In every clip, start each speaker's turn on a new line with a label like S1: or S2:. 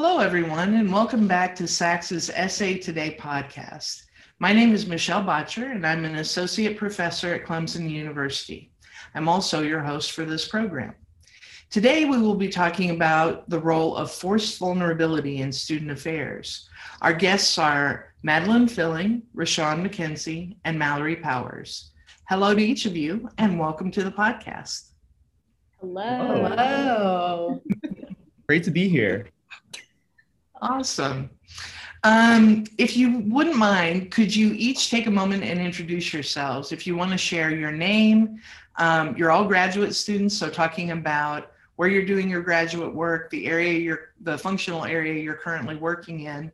S1: Hello, everyone, and welcome back to SACSA's SA Today podcast. My name is Michelle Boettcher, and I'm an associate professor at Clemson University. I'm also your host for this program. Today, we will be talking about the role of forced vulnerability in student affairs. Our guests are Madeline Filling, Rashawn McKenzie, and Mallory Powers. Hello to each of you, and welcome to the podcast.
S2: Hello.
S3: Hello.
S4: Great to be here.
S1: Awesome. Um, if you wouldn't mind, could you each take a moment and introduce yourselves? If you want to share your name, um, you're all graduate students, so talking about where you're doing your graduate work, the area you're, the functional area you're currently working in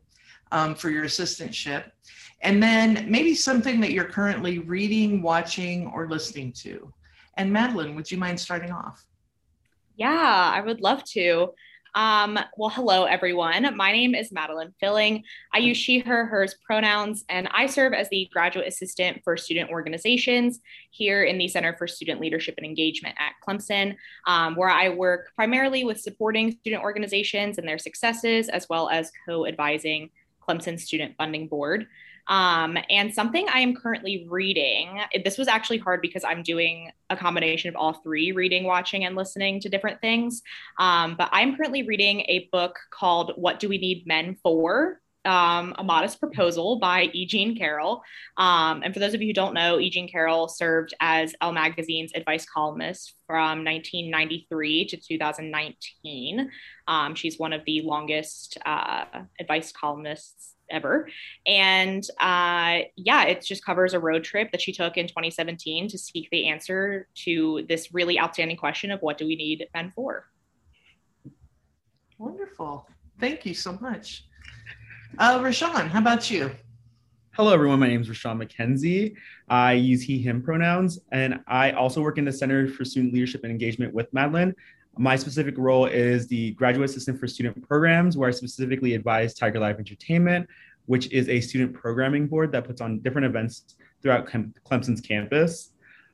S1: um, for your assistantship, and then maybe something that you're currently reading, watching, or listening to. And Madeline, would you mind starting off?
S2: Yeah, I would love to. Um, well, hello, everyone. My name is Madeline Filling. I use she, her, hers pronouns, and I serve as the graduate assistant for student organizations here in the Center for Student Leadership and Engagement at Clemson, um, where I work primarily with supporting student organizations and their successes, as well as co advising Clemson Student Funding Board. Um, and something I am currently reading, this was actually hard because I'm doing a combination of all three reading, watching, and listening to different things. Um, but I'm currently reading a book called What Do We Need Men For? Um, a Modest Proposal by E. Jean Carroll. Um, and for those of you who don't know, E. Jean Carroll served as Elle Magazine's advice columnist from 1993 to 2019. Um, she's one of the longest uh, advice columnists ever. And uh, yeah, it just covers a road trip that she took in 2017 to seek the answer to this really outstanding question of what do we need men for?
S1: Wonderful. Thank you so much. Uh, Rashawn, how about you?
S4: Hello, everyone. My name is Rashawn McKenzie. I use he, him pronouns, and I also work in the Center for Student Leadership and Engagement with Madeline. My specific role is the graduate assistant for student programs, where I specifically advise Tiger Live Entertainment, which is a student programming board that puts on different events throughout Clemson's campus.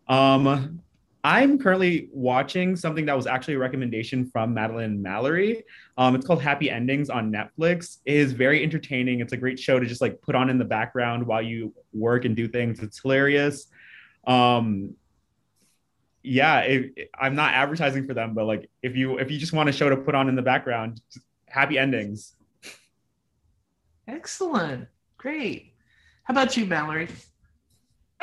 S4: Um, I'm currently watching something that was actually a recommendation from Madeline Mallory. Um, it's called Happy Endings on Netflix. It is very entertaining. It's a great show to just like put on in the background while you work and do things. It's hilarious. Um, yeah, it, it, I'm not advertising for them, but like if you if you just want a show to put on in the background, Happy Endings.
S1: Excellent. Great. How about you, Mallory?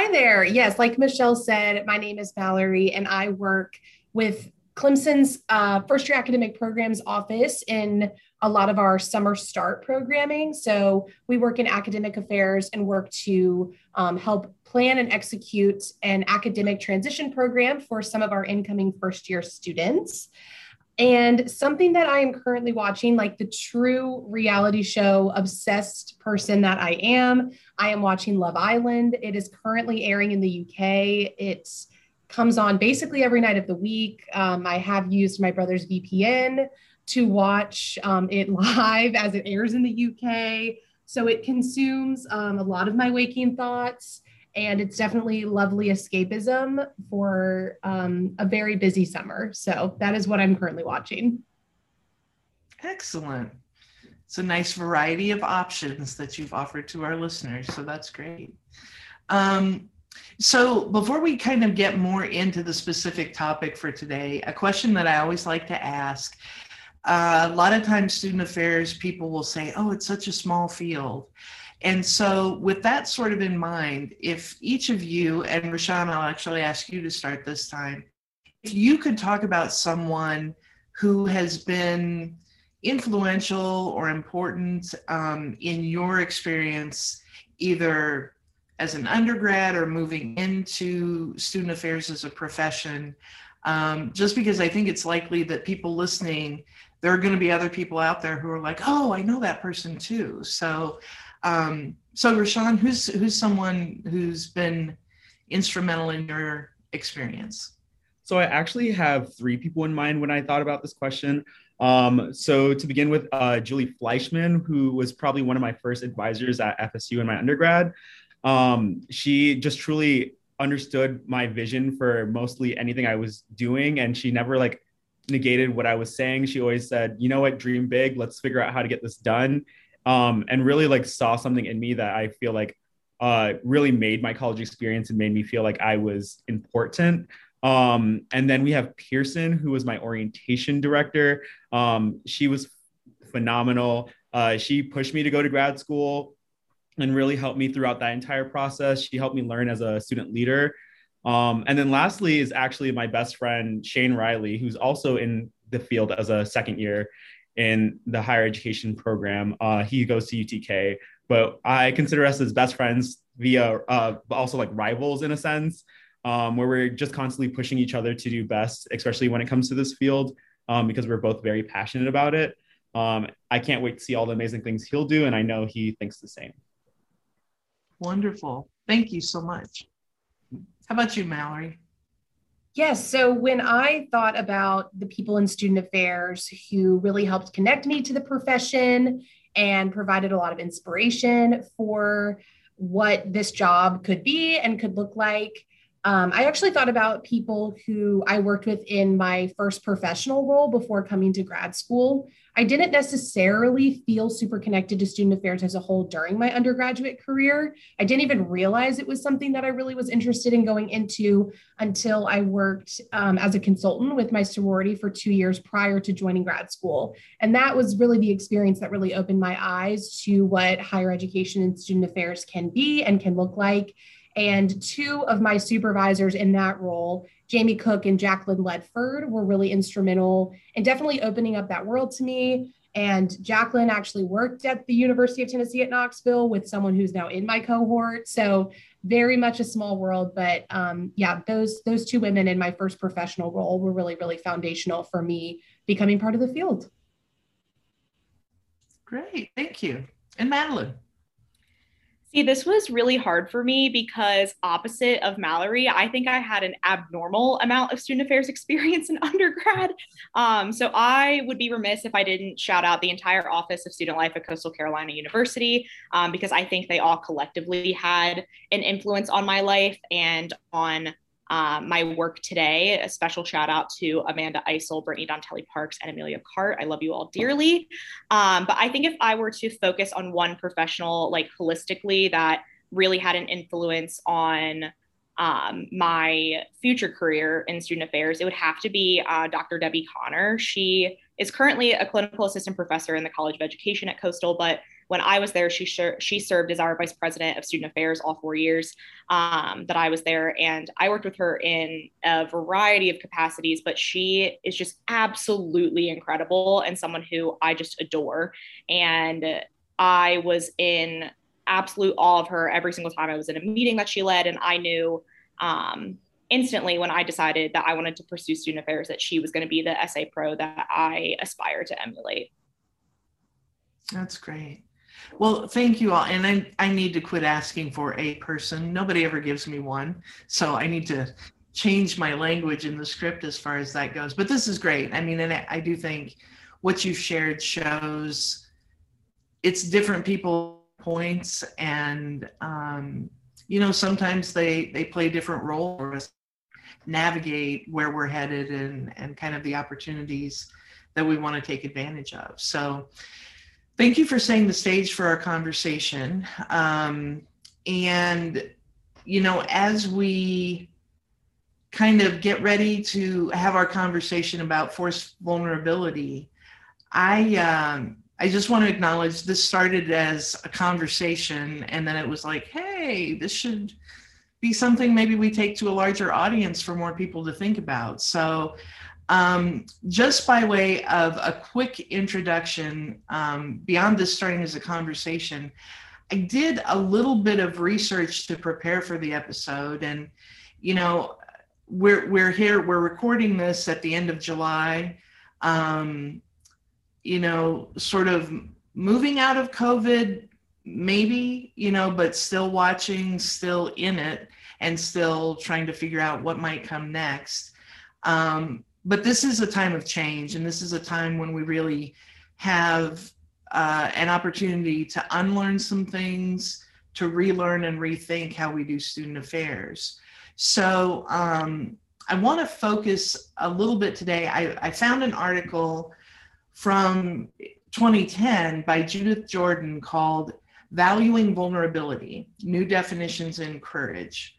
S3: Hi there. Yes, like Michelle said, my name is Mallory, and I work with Clemson's uh, first year academic programs office in a lot of our summer start programming. So we work in academic affairs and work to um, help plan and execute an academic transition program for some of our incoming first year students. And something that I am currently watching, like the true reality show obsessed person that I am, I am watching Love Island. It is currently airing in the UK. It comes on basically every night of the week. Um, I have used my brother's VPN to watch um, it live as it airs in the UK. So it consumes um, a lot of my waking thoughts and it's definitely lovely escapism for um, a very busy summer. So that is what I'm currently watching.
S1: Excellent. It's a nice variety of options that you've offered to our listeners. So that's great. Um, so before we kind of get more into the specific topic for today, a question that I always like to ask. Uh, a lot of times, student affairs people will say, "Oh, it's such a small field," And so, with that sort of in mind, if each of you, and Rashawn, I'll actually ask you to start this time, if you could talk about someone who has been influential or important um, in your experience, either as an undergrad or moving into student affairs as a profession, um, just because I think it's likely that people listening, there are going to be other people out there who are like, oh, I know that person too. So, um, so Rashawn, who's who's someone who's been instrumental in your experience?
S4: So I actually have three people in mind when I thought about this question. Um, so to begin with, uh, Julie Fleischman, who was probably one of my first advisors at FSU in my undergrad. Um, she just truly understood my vision for mostly anything I was doing, and she never like negated what I was saying. She always said, you know what, dream big, let's figure out how to get this done. Um, and really like saw something in me that I feel like uh, really made my college experience and made me feel like I was important. Um, and then we have Pearson, who was my orientation director. Um, she was phenomenal. Uh, she pushed me to go to grad school and really helped me throughout that entire process. She helped me learn as a student leader. Um, and then lastly is actually my best friend, Shane Riley, who's also in the field as a second year in the higher education program. Uh, he goes to UTK, but I consider us as best friends via, uh, also like rivals in a sense, um, where we're just constantly pushing each other to do best, especially when it comes to this field, um, because we're both very passionate about it. Um, I can't wait to see all the amazing things he'll do, and I know he thinks the same.
S1: Wonderful. Thank you so much. How about you, Mallory?
S3: Yes. So when I thought about the people in student affairs who really helped connect me to the profession and provided a lot of inspiration for what this job could be and could look like, um, I actually thought about people who I worked with in my first professional role before coming to grad school. I didn't necessarily feel super connected to student affairs as a whole during my undergraduate career. I didn't even realize it was something that I really was interested in going into until I worked um, as a consultant with my sorority for two years prior to joining grad school. And that was really the experience that really opened my eyes to what higher education and student affairs can be and can look like. And two of my supervisors in that role, Jamie Cook and Jacqueline Ledford, were really instrumental in definitely opening up that world to me. And Jacqueline actually worked at the University of Tennessee at Knoxville with someone who's now in my cohort. So very much a small world, but um, yeah, those those two women in my first professional role were really really foundational for me becoming part of the field.
S1: Great, thank you. And Madeline.
S2: See, this was really hard for me because, opposite of Mallory, I think I had an abnormal amount of student affairs experience in undergrad. Um, so, I would be remiss if I didn't shout out the entire Office of Student Life at Coastal Carolina University um, because I think they all collectively had an influence on my life and on um, my work today. A special shout out to Amanda Eisel, Brittany Dontelli Parks, and Amelia Cart. I love you all dearly. Um, but I think if I were to focus on one professional, like holistically, that really had an influence on um, my future career in student affairs, it would have to be uh, Dr. Debbie Connor. She is currently a clinical assistant professor in the College of Education at Coastal, but when I was there, she she served as our vice president of student affairs all four years um, that I was there, and I worked with her in a variety of capacities. But she is just absolutely incredible and someone who I just adore. And I was in absolute awe of her every single time I was in a meeting that she led, and I knew. Um, instantly when I decided that I wanted to pursue student affairs that she was going to be the SA pro that I aspire to emulate.
S1: That's great. Well, thank you all. And I, I need to quit asking for a person. Nobody ever gives me one. So I need to change my language in the script as far as that goes. But this is great. I mean, and I, I do think what you've shared shows it's different people points and um, you know sometimes they they play different roles navigate where we're headed and and kind of the opportunities that we want to take advantage of so Thank you for setting the stage for our conversation. Um, and, you know, as we kind of get ready to have our conversation about forced vulnerability, I, um, I just want to acknowledge this started as a conversation, and then it was like, hey, this should be something maybe we take to a larger audience for more people to think about. So um, just by way of a quick introduction, um, beyond this starting as a conversation, I did a little bit of research to prepare for the episode, and you know, we're we're here, we're recording this at the end of July. Um, you know, sort of moving out of COVID, maybe, you know, but still watching, still in it, and still trying to figure out what might come next. Um, but this is a time of change and this is a time when we really have uh, an opportunity to unlearn some things to relearn and rethink how we do student affairs so um, I want to focus a little bit today. I, I found an article from 2010 by Judith Jordan called Valuing Vulnerability New Definitions in Courage.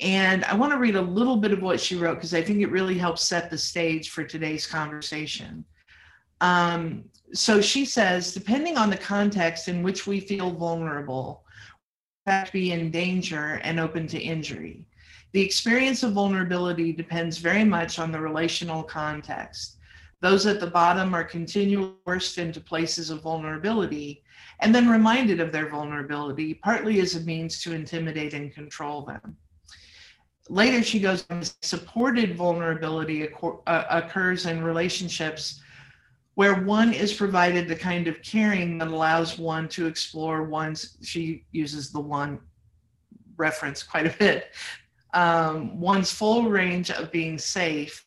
S1: And I want to read a little bit of what she wrote because I think it really helps set the stage for today's conversation. Um, so she says, depending on the context in which we feel vulnerable, we have to be in danger and open to injury. The experience of vulnerability depends very much on the relational context. Those at the bottom are continually forced into places of vulnerability and then reminded of their vulnerability, partly as a means to intimidate and control them. Later, she goes on, supported vulnerability uh, occurs in relationships where one is provided the kind of caring that allows one to explore one's, she uses the one reference quite a bit, um, one's full range of being safe,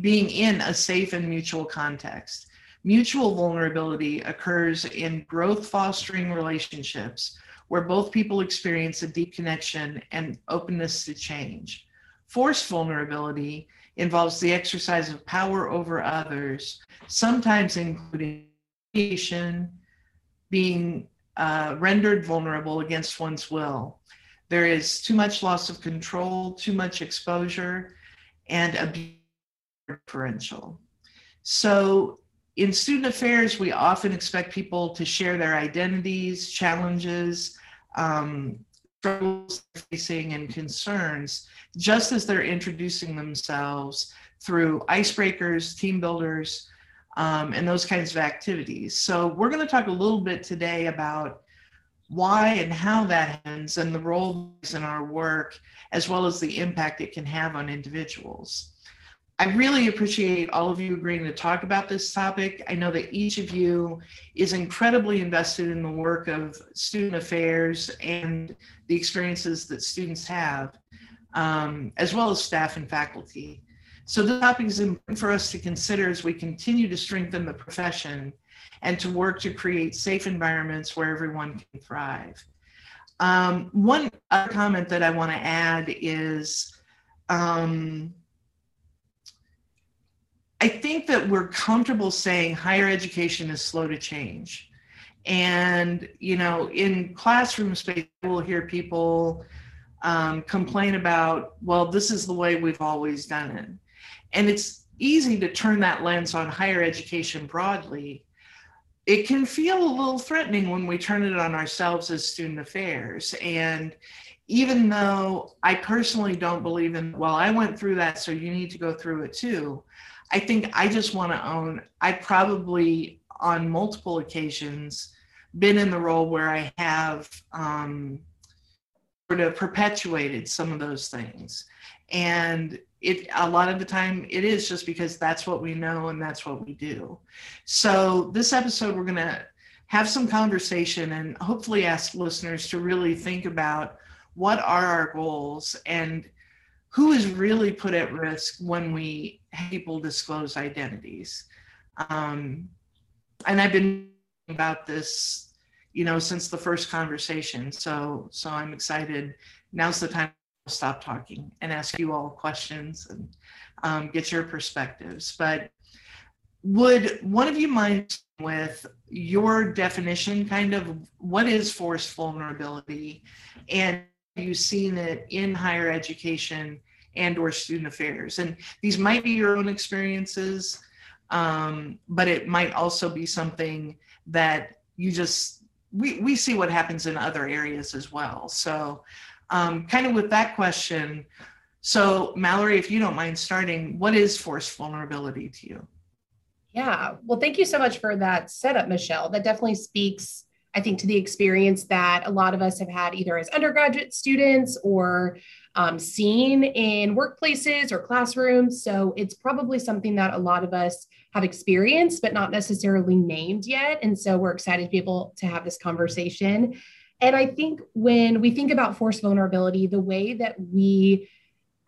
S1: being in a safe and mutual context. Mutual vulnerability occurs in growth fostering relationships where both people experience a deep connection and openness to change. Forced vulnerability involves the exercise of power over others, sometimes including being uh, rendered vulnerable against one's will. There is too much loss of control, too much exposure, and abuse differential. So in student affairs, we often expect people to share their identities, challenges, um, struggles facing, and concerns just as they're introducing themselves through icebreakers, team builders, um, and those kinds of activities. So, we're going to talk a little bit today about why and how that happens and the role in our work, as well as the impact it can have on individuals. I really appreciate all of you agreeing to talk about this topic. I know that each of you is incredibly invested in the work of student affairs and the experiences that students have um, as well as staff and faculty. So the topic is important for us to consider as we continue to strengthen the profession and to work to create safe environments where everyone can thrive. Um, one other comment that I want to add is um, I think that we're comfortable saying higher education is slow to change. And, you know, in classroom space, we'll hear people um, complain about, well, this is the way we've always done it. And it's easy to turn that lens on higher education broadly. It can feel a little threatening when we turn it on ourselves as student affairs. And even though I personally don't believe in, well, I went through that, so you need to go through it too. I think I just want to own, I probably on multiple occasions been in the role where I have um, sort of perpetuated some of those things. And it a lot of the time it is just because that's what we know and that's what we do. So this episode we're going to have some conversation and hopefully ask listeners to really think about what are our goals and who is really put at risk when we people disclose identities. Um, and I've been about this you know, since the first conversation. So, so I'm excited. Now's the time to stop talking and ask you all questions and um, get your perspectives. But would one of you mind with your definition, kind of what is forced vulnerability, and you seen it in higher education and or student affairs? And these might be your own experiences, um, but it might also be something that you just we, we see what happens in other areas as well. So, um, kind of with that question, so Mallory, if you don't mind starting, what is forced vulnerability to you?
S3: Yeah, well, thank you so much for that setup, Michelle. That definitely speaks, I think, to the experience that a lot of us have had either as undergraduate students or um, seen in workplaces or classrooms. So it's probably something that a lot of us have experienced, but not necessarily named yet. And so we're excited to be able to have this conversation. And I think when we think about forced vulnerability, the way that we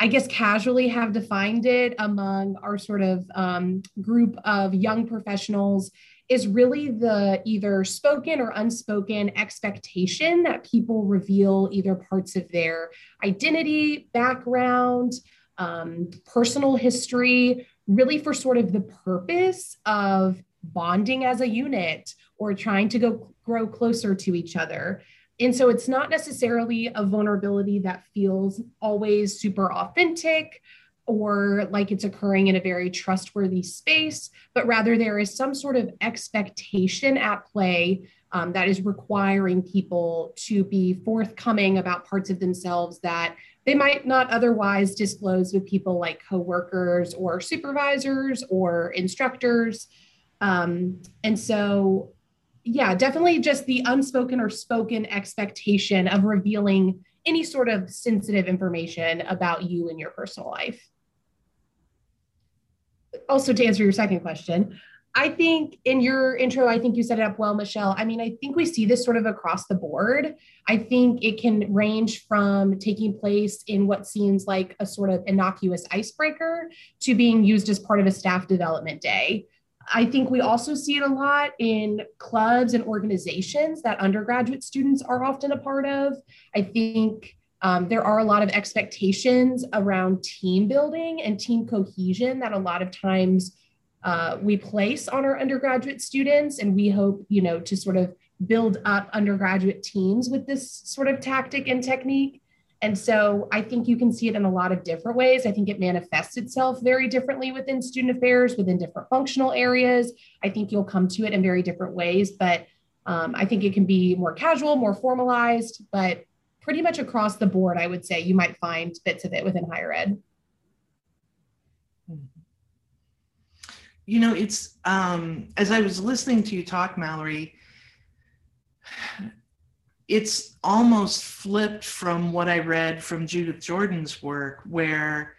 S3: I guess casually have defined it among our sort of um, group of young professionals is really the either spoken or unspoken expectation that people reveal either parts of their identity, background, um, personal history, really for sort of the purpose of bonding as a unit or trying to go grow closer to each other. And so it's not necessarily a vulnerability that feels always super authentic or like it's occurring in a very trustworthy space, but rather there is some sort of expectation at play um, that is requiring people to be forthcoming about parts of themselves that they might not otherwise disclose with people like coworkers or supervisors or instructors. Um, and so, yeah, definitely just the unspoken or spoken expectation of revealing any sort of sensitive information about you and your personal life. Also, to answer your second question, I think in your intro, I think you set it up well, Michelle. I mean, I think we see this sort of across the board. I think it can range from taking place in what seems like a sort of innocuous icebreaker to being used as part of a staff development day. I think we also see it a lot in clubs and organizations that undergraduate students are often a part of. I think um, there are a lot of expectations around team building and team cohesion that a lot of times uh, we place on our undergraduate students. And we hope, you know, to sort of build up undergraduate teams with this sort of tactic and technique. And so I think you can see it in a lot of different ways. I think it manifests itself very differently within student affairs, within different functional areas. I think you'll come to it in very different ways, but um, I think it can be more casual, more formalized, but pretty much across the board, I would say you might find bits of it within higher ed.
S1: you know, it's um, as I was listening to you talk, Mallory, it's almost flipped from what I read from Judith Jordan's work, where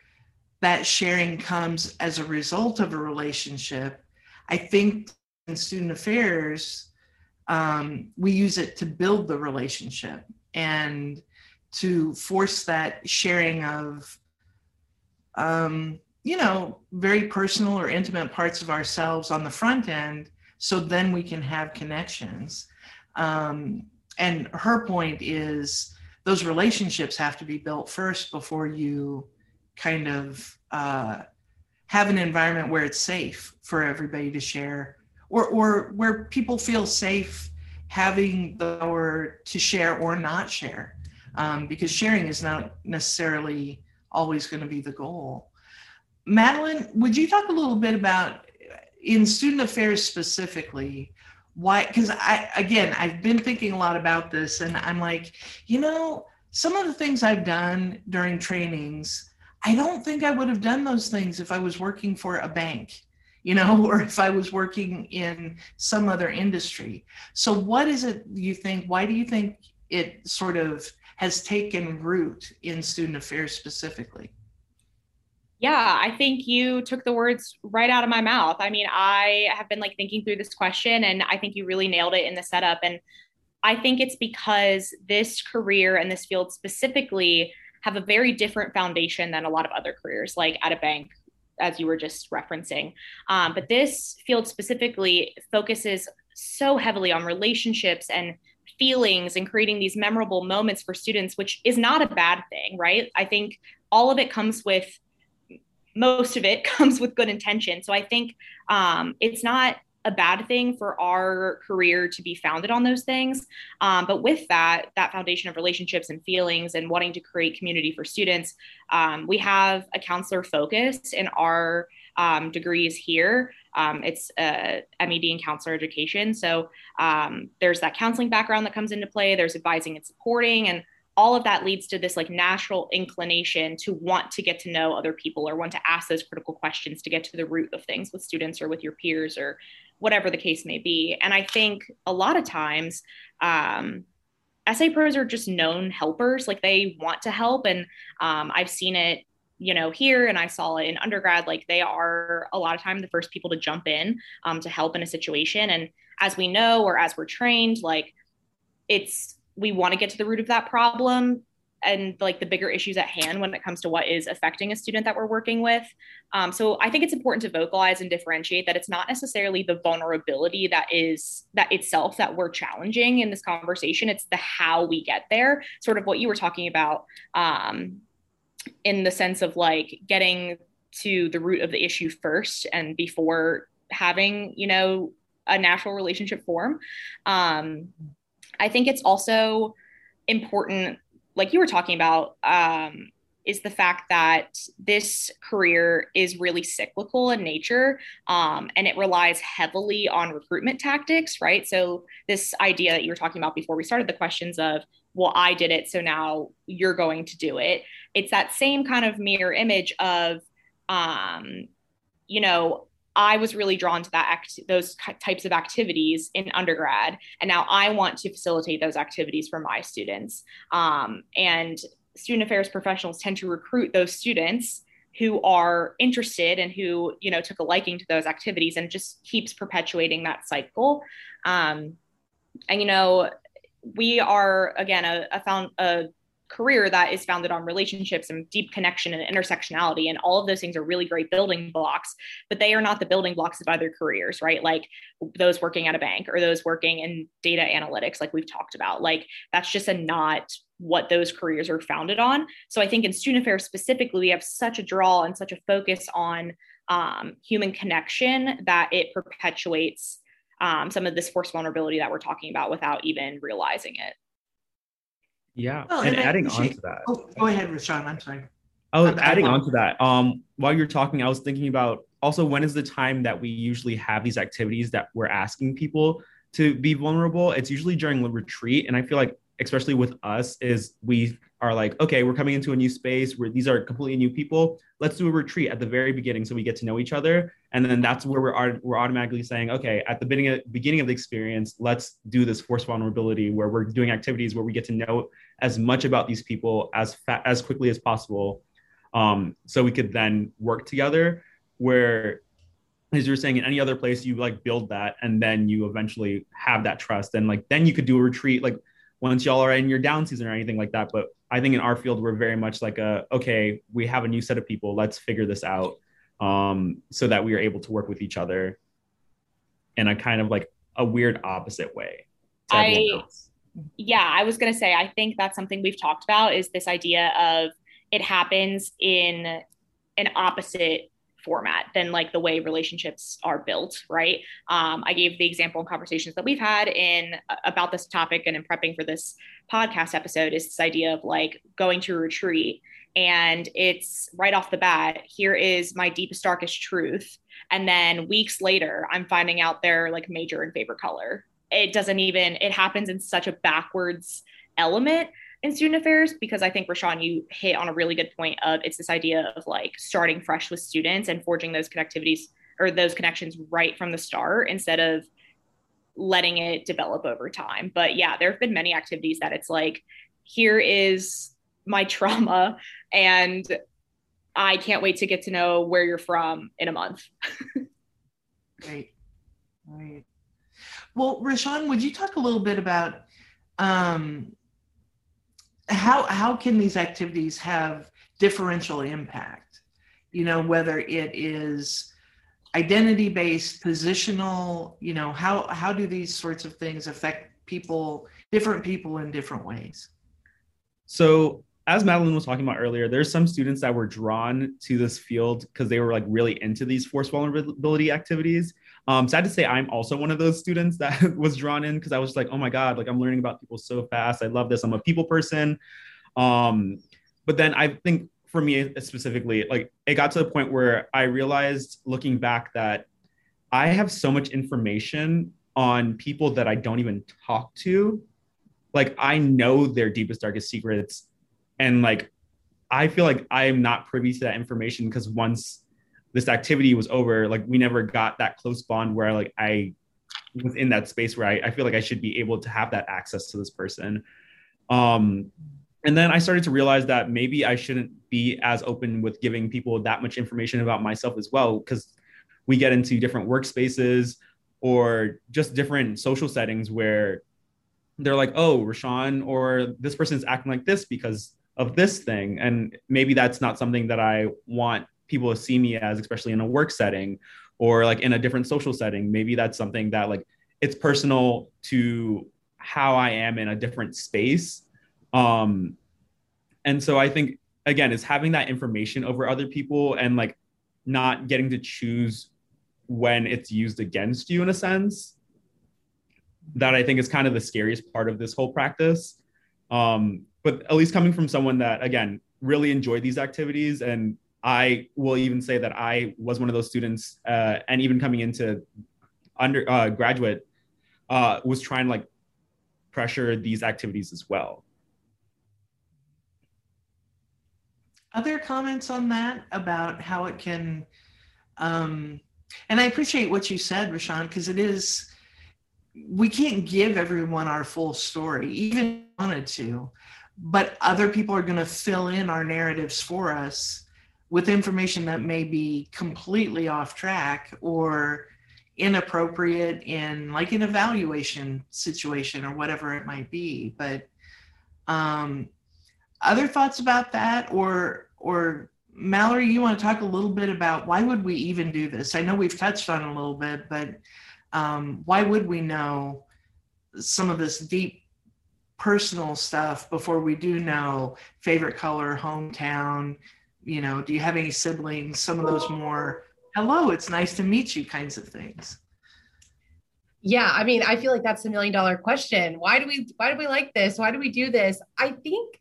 S1: that sharing comes as a result of a relationship. I think in student affairs, um, we use it to build the relationship and to force that sharing of um, you know, very personal or intimate parts of ourselves on the front end so then we can have connections. Um, and her point is those relationships have to be built first before you kind of uh, have an environment where it's safe for everybody to share or, or where people feel safe having the power to share or not share um, because sharing is not necessarily always going to be the goal Madeline, would you talk a little bit about in student affairs specifically? Why? Because I, again, I've been thinking a lot about this and I'm like, you know, some of the things I've done during trainings, I don't think I would have done those things if I was working for a bank, you know, or if I was working in some other industry. So, what is it you think? Why do you think it sort of has taken root in student affairs specifically?
S2: Yeah, I think you took the words right out of my mouth. I mean, I have been like thinking through this question and I think you really nailed it in the setup. And I think it's because this career and this field specifically have a very different foundation than a lot of other careers, like at a bank, as you were just referencing. Um, but this field specifically focuses so heavily on relationships and feelings and creating these memorable moments for students, which is not a bad thing, right? I think all of it comes with most of it comes with good intention. So I think um, it's not a bad thing for our career to be founded on those things. Um, but with that, that foundation of relationships and feelings and wanting to create community for students, um, we have a counselor focus in our um, degrees here. Um, it's a MED in counselor education. So um, there's that counseling background that comes into play. There's advising and supporting, and all of that leads to this like natural inclination to want to get to know other people or want to ask those critical questions to get to the root of things with students or with your peers or whatever the case may be. And i think a lot of times um, SA pros are just known helpers like they want to help. And um, i've seen it you know here and i saw it in undergrad like they are a lot of time the first people to jump in um, to help in a situation. And as we know or as we're trained like it's we want to get to the root of that problem and like the bigger issues at hand when it comes to what is affecting a student that we're working with. Um, so I think it's important to vocalize and differentiate that it's not necessarily the vulnerability that is that itself that we're challenging in this conversation. It's the how we get there, sort of what you were talking about. Um, in the sense of like getting to the root of the issue first and before having, you know, a natural relationship form. Um, I think it's also important, like you were talking about, um, is the fact that this career is really cyclical in nature um, and it relies heavily on recruitment tactics, right? So, this idea that you were talking about before we started the questions of, well, I did it, so now you're going to do it. It's that same kind of mirror image of, um, you know, I was really drawn to that act, those types of activities in undergrad, and now I want to facilitate those activities for my students. Um, and student affairs professionals tend to recruit those students who are interested and who you know took a liking to those activities, and just keeps perpetuating that cycle. Um, and you know, we are again a, a found a career that is founded on relationships and deep connection and intersectionality and all of those things are really great building blocks but they are not the building blocks of other careers right? Like those working at a bank or those working in data analytics like we've talked about like that's just a not what those careers are founded on. So i think in student affairs specifically we have such a draw and such a focus on um, human connection that it perpetuates um, some of this forced vulnerability that we're talking about without even realizing it
S4: yeah, well, and, and adding on to that.
S1: Oh, go ahead, Rashawn. I'm sorry.
S4: I was adding on to that. Um, while you're talking, I was thinking about also when is the time that we usually have these activities that we're asking people to be vulnerable? It's usually during the retreat, and I feel like especially with us is we are like okay we're coming into a new space where these are completely new people. Let's do a retreat at the very beginning so we get to know each other. And then that's where we're, we're automatically saying okay at the beginning of, beginning of the experience let's do this force vulnerability where we're doing activities where we get to know as much about these people as fa- as quickly as possible. Um, so we could then work together where as you're saying in any other place you like build that and then you eventually have that trust. And like then you could do a retreat like once y'all are in your down season or anything like that. But I think in our field, we're very much like a, okay, we have a new set of people. Let's figure this out um, so that we are able to work with each other in a kind of like a weird opposite way.
S2: I, yeah, I was going to say, I think that's something we've talked about is this idea of it happens in an opposite format than like the way relationships are built right? Um, i gave the example in conversations that we've had in about this topic and in prepping for this podcast episode is this idea of like going to a retreat. And it's right off the bat here is my deepest darkest truth. And then weeks later i'm finding out their like major and favorite color. It doesn't even it happens in such a backwards element in student affairs because I think Rashawn, you hit on a really good point of it's this idea of like starting fresh with students and forging those connectivities or those connections right from the start instead of letting it develop over time. But yeah, there have been many activities that it's like, here is my trauma and I can't wait to get to know where you're from in a month.
S1: Great. Right. Well, Rashawn, would you talk a little bit about um, how how can these activities have differential impact? You know whether it is identity based positional you know how how do these sorts of things affect people different people in different ways?
S4: So as madeline was talking about earlier there's some students that were drawn to this field because they were like really into these force vulnerability activities um, sad to say, I'm also one of those students that was drawn in because I was like, oh my God, like I'm learning about people so fast. I love this. I'm a people person. Um, but then I think for me specifically, like it got to the point where I realized looking back that I have so much information on people that I don't even talk to. Like I know their deepest, darkest secrets. And like I feel like I am not privy to that information because once this activity was over, like we never got that close bond where like I was in that space where I, I feel like I should be able to have that access to this person. Um, and then I started to realize that maybe I shouldn't be as open with giving people that much information about myself as well, because we get into different workspaces or just different social settings where they're like, oh, Rashawn or this person's acting like this because of this thing. And maybe that's not something that I want people see me as, especially in a work setting or like in a different social setting. Maybe that's something that like it's personal to how I am in a different space. Um, and so I think again is having that information over other people and like not getting to choose when it's used against you in a sense that i think is kind of the scariest part of this whole practice um, but at least coming from someone that again really enjoyed these activities and i will even say that i was one of those students uh, and even coming into under uh, graduate uh, was trying to like pressure these activities as well.
S1: Other comments on that about how it can um, and i appreciate what you said rashawn because it is we can't give everyone our full story even wanted to but other people are going to fill in our narratives for us with information that may be completely off track or inappropriate in like an evaluation situation or whatever it might be. But um other thoughts about that? Or or mallory you want to talk a little bit about why would we even do this? I know we've touched on a little bit but um, why would we know some of this deep personal stuff before we do know favorite color hometown you know do you have any siblings some of those more hello it's nice to meet you kinds of things
S3: yeah i mean i feel like that's a million dollar question why do we why do we like this why do we do this i think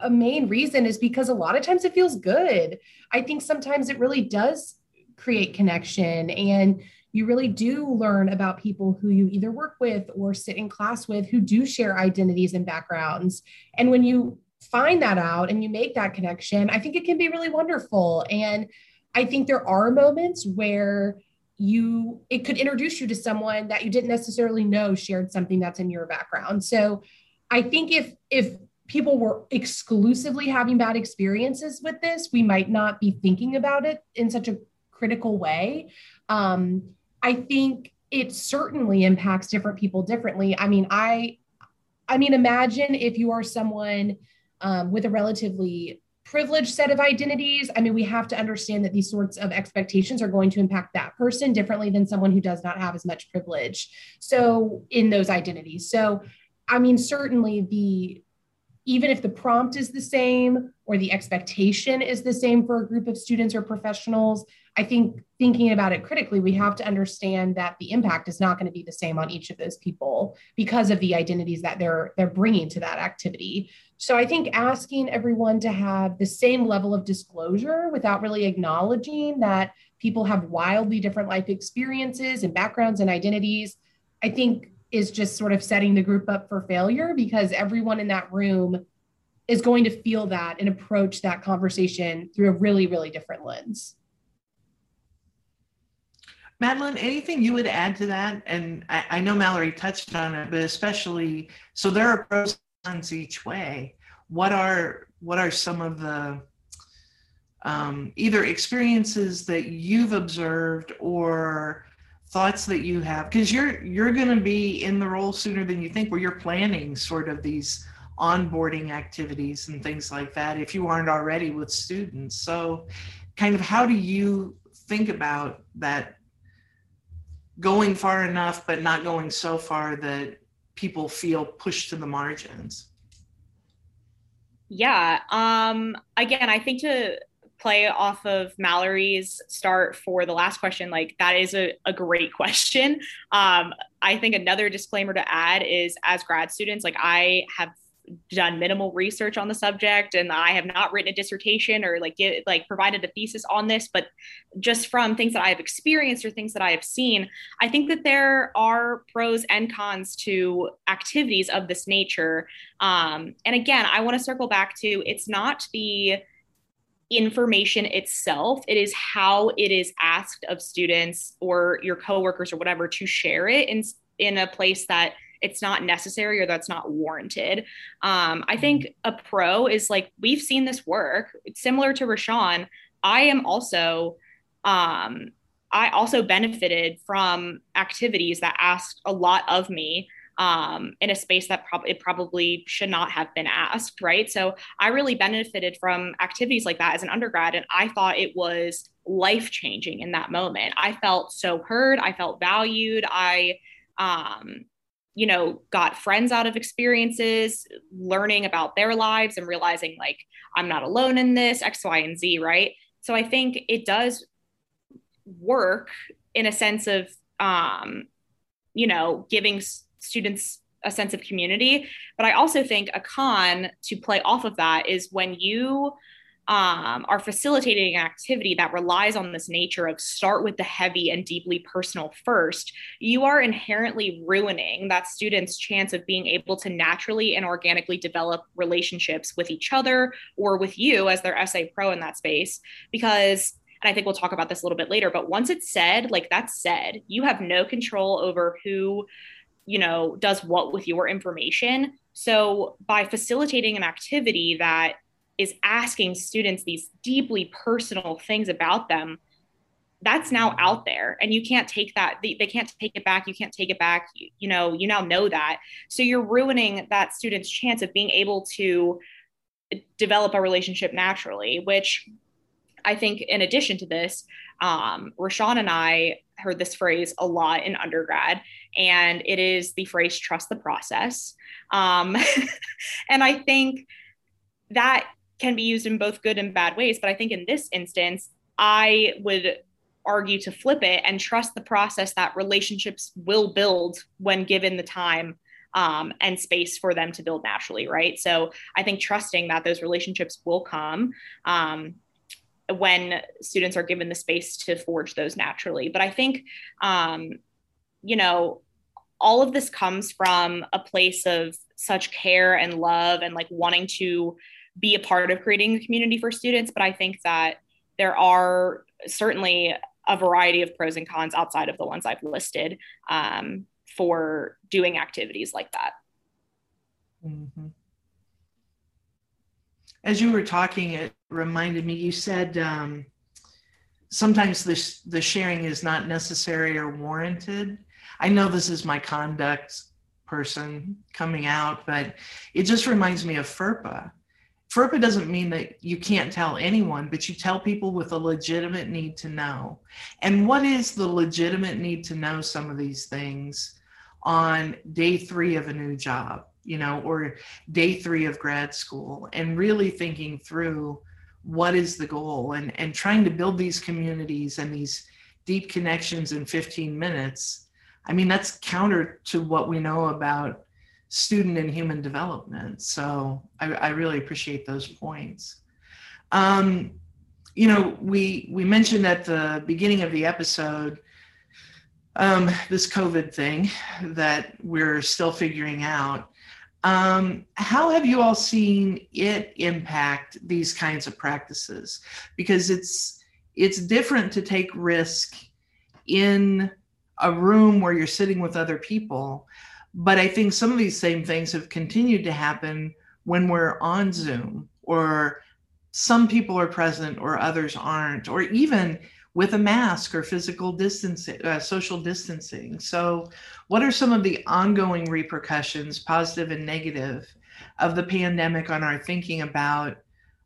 S3: a main reason is because a lot of times it feels good. I think sometimes it really does create connection and you really do learn about people who you either work with or sit in class with who do share identities and backgrounds. And when you find that out and you make that connection, I think it can be really wonderful. And I think there are moments where you it could introduce you to someone that you didn't necessarily know shared something that's in your background. So I think if if people were exclusively having bad experiences with this, we might not be thinking about it in such a critical way. Um, I think it certainly impacts different people differently. I mean, I, I mean, imagine if you are someone um, with a relatively privileged set of identities. I mean, we have to understand that these sorts of expectations are going to impact that person differently than someone who does not have as much privilege. So, in those identities. So, I mean, certainly the even if the prompt is the same or the expectation is the same for a group of students or professionals, I think thinking about it critically, we have to understand that the impact is not going to be the same on each of those people because of the identities that they're they're bringing to that activity. So I think asking everyone to have the same level of disclosure without really acknowledging that people have wildly different life experiences and backgrounds and identities, I think is just sort of setting the group up for failure because everyone in that room is going to feel that and approach that conversation through a really, really different lens.
S1: Madeline, anything you would add to that? And I, I, know Mallory touched on it, but especially so there are pros and each way. What are what are some of the um, either experiences that you've observed or thoughts that you have because you're you're going to be in the role sooner than you think where you're planning sort of these onboarding activities and things like that if you aren't already with students so kind of how do you think about that going far enough but not going so far that people feel pushed to the margins
S2: yeah um again i think to play off of Mallory's start for the last question, like that is a, a great question. Um, I think another disclaimer to add is as grad students, like I have done minimal research on the subject and I have not written a dissertation or like get, like provided a thesis on this but just from things that I have experienced or things that I have seen I think that there are pros and cons to activities of this nature. Um, and again I want to circle back to it's not the information itself. It is how it is asked of students or your coworkers or whatever to share it in in a place that it's not necessary or that's not warranted um, i think a pro is like we've seen this work it's similar to rashawn i am also um, i also benefited from activities that asked a lot of me um, in a space that prob- it probably should not have been asked, right? So I really benefited from activities like that as an undergrad, and I thought it was life changing in that moment. I felt so heard, I felt valued, I um, you know, got friends out of experiences, learning about their lives and realizing like I'm not alone in this, X, Y, and Z, right? So I think it does work in a sense of, um, you know, giving students a sense of community. But I also think a con to play off of that is when you um, are facilitating an activity that relies on this nature of start with the heavy and deeply personal first, you are inherently ruining that student's chance of being able to naturally and organically develop relationships with each other or with you as their SA pro in that space. Because and I think we'll talk about this a little bit later, but once it's said, like that's said, you have no control over who, you know, does what with your information. So by facilitating an activity that is asking students these deeply personal things about them that's now out there. And you can't take that they, they, can't take it back. You can't take it back. You, you know you now know that. So you're ruining that student's chance of being able to develop a relationship naturally which i think in addition to this um, rashawn and i heard this phrase a lot in undergrad and it is the phrase trust the process. Um, and i think that can be used in both good and bad ways. But I think in this instance, I would argue to flip it and trust the process that relationships will build when given the time um, and space for them to build naturally, right? So I think trusting that those relationships will come um, when students are given the space to forge those naturally. But I think, um, you know, all of this comes from a place of such care and love and like wanting to be a part of creating a community for students. But I think that there are certainly a variety of pros and cons outside of the ones I've listed um, for doing activities like that.
S1: Mm-hmm. As you were talking, it reminded me. You said um, sometimes the the sharing is not necessary or warranted. I know this is my conduct person coming out, but it just reminds me of FERPA FERPA doesn't mean that you can't tell anyone, but you tell people with a legitimate need to know. And what is the legitimate need to know some of these things on day three of a new job, you know, or day three of grad school, and really thinking through what is the goal and, and trying to build these communities and these deep connections in 15 minutes. I mean, that's counter to what we know about student and human development. So I, I really appreciate those points. Um, you know, we we mentioned at the beginning of the episode um, this COVID thing that we're still figuring out. Um, how have you all seen it impact these kinds of practices? Because it's it's different to take risk in a room where you're sitting with other people but I think some of these same things have continued to happen when we're on Zoom or some people are present or others aren't, or even with a mask or physical distancing, uh, social distancing. So, what are some of the ongoing repercussions, positive and negative, of the pandemic on our thinking about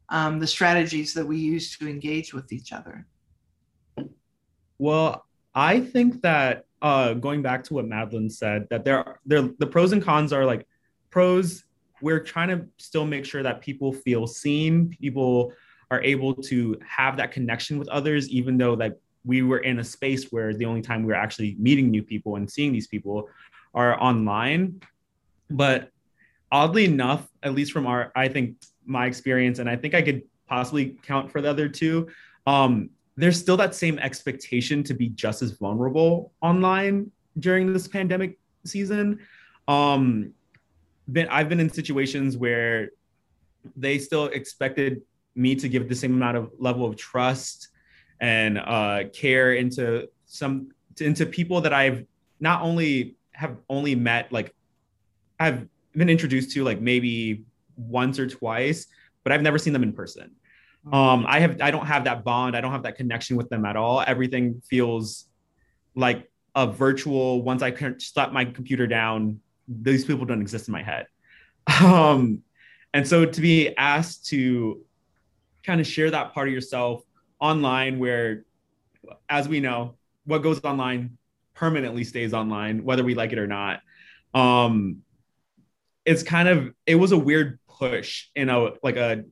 S1: um, the strategies that we use to engage with each other?
S4: Well, I think that uh, going back to what Madeline said, that there are there the pros and cons are like pros. We're trying to still make sure that people feel seen, people are able to have that connection with others, even though like we were in a space where the only time we were actually meeting new people and seeing these people are online. But oddly enough, at least from our, I think my experience, and I think I could possibly count for the other two, um, there's still that same expectation to be just as vulnerable online during this pandemic season. Um, been, I've been in situations where they still expected me to give the same amount of level of trust and uh, care into some into people that I've not only have only met like I've been introduced to like maybe once or twice, but I've never seen them in person. Um, I have I don't have that bond. I don't have that connection with them at all. Everything feels like a virtual. Once I slap my computer down, these people don't exist in my head. Um, and so to be asked to kind of share that part of yourself online, where, as we know, what goes online permanently stays online, whether we like it or not. um, it's kind of it was a weird push in a like a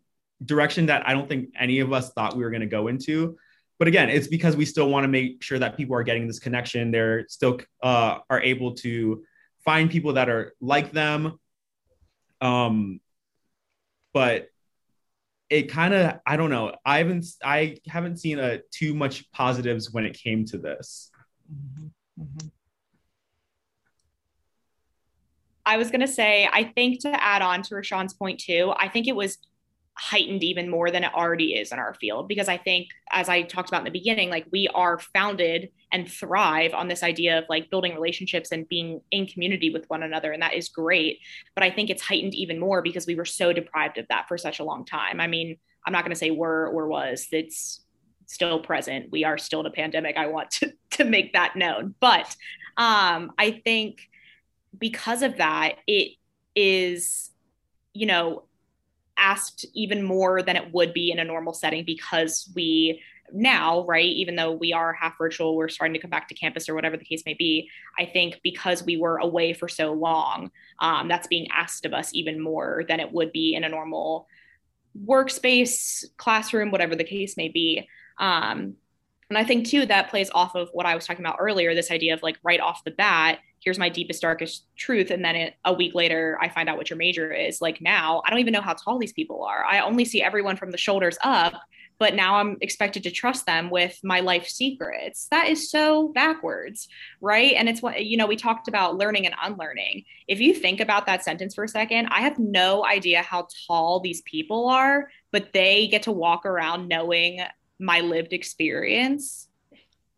S4: direction that I don't think any of us thought we were going to go into. But again, it's because we still want to make sure that people are getting this connection. They're still uh, are able to find people that are like them. Um, but it kind of I don't know. I haven't I haven't seen a too much positives when it came to this. Mm-hmm. Mm-hmm.
S2: I was going to say, I think to add on to Rashawn's point too, I think it was heightened even more than it already is in our field because I think, as I talked about in the beginning, like we are founded and thrive on this idea of like building relationships and being in community with one another. And that is great. But I think it's heightened even more because we were so deprived of that for such a long time. I mean, I'm not going to say were or was, it's still present. We are still in a pandemic. I want to, to make that known. But um, I think because of that, it is, you know, asked even more than it would be in a normal setting because we now, right, even though we are half virtual, we're starting to come back to campus or whatever the case may be. I think because we were away for so long, um, that's being asked of us even more than it would be in a normal workspace, classroom, whatever the case may be. Um, and I think too that plays off of what I was talking about earlier this idea of like right off the bat, here's my deepest darkest truth. And then it, a week later i find out what your major is. Like now i don't even know how tall these people are. I only see everyone from the shoulders up but now i'm expected to trust them with my life secrets. That is so backwards right? And it's what you know we talked about learning and unlearning. If you think about that sentence for a second i have no idea how tall these people are but they get to walk around knowing my lived experience.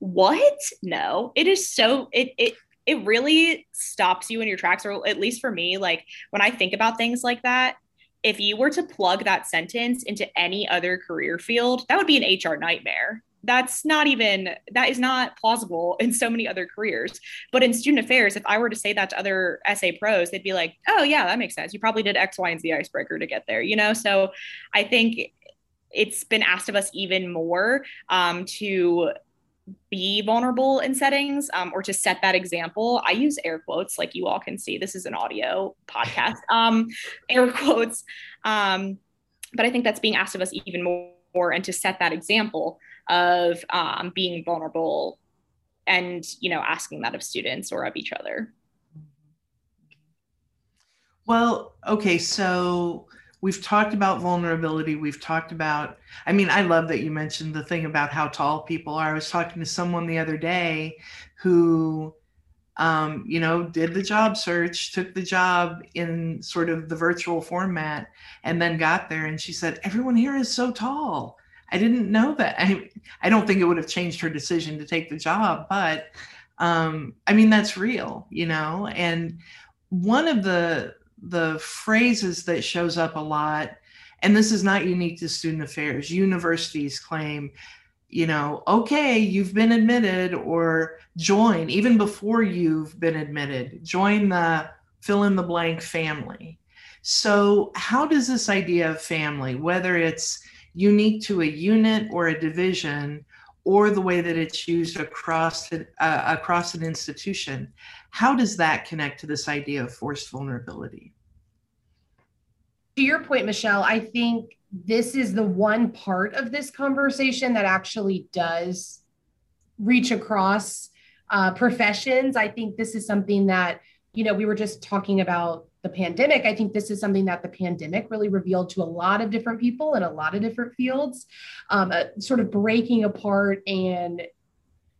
S2: What? No. It is so it it it really stops you in your tracks, or at least for me, like when I think about things like that, if you were to plug that sentence into any other career field, that would be an HR nightmare. That's not even, that is not plausible in so many other careers. But in student affairs, if I were to say that to other SA pros, they'd be like, oh, yeah, that makes sense. You probably did X, Y, and Z icebreaker to get there, you know? So I think it's been asked of us even more um, to be vulnerable in settings um, or to set that example. I use air quotes, like you all can see. This is an audio podcast, um, air quotes. Um, but I think that's being asked of us even more, and to set that example of um, being vulnerable and you know asking that of students or of each other.
S1: Well, okay, so we've talked about vulnerability. We've talked about, I mean, I love that you mentioned the thing about how tall people are. I was talking to someone the other day who, um, you know, did the job search, took the job in sort of the virtual format, and then got there. And she said, Everyone here is so tall. I didn't know that. I, I don't think it would have changed her decision to take the job, but um, I mean, that's real, you know? And one of the the phrases that shows up a lot. And this is not unique to student affairs. Universities claim you know okay you've been admitted or join even before you've been admitted join the fill in the blank family. So how does this idea of family whether it's unique to a unit or a division or the way that it's used across uh, across an institution how does that connect to this idea of forced vulnerability?
S3: To your point, Michelle, I think this is the one part of this conversation that actually does reach across uh, professions. I think this is something that, you know, we were just talking about the pandemic. I think this is something that the pandemic really revealed to a lot of different people in a lot of different fields, um, uh, sort of breaking apart and,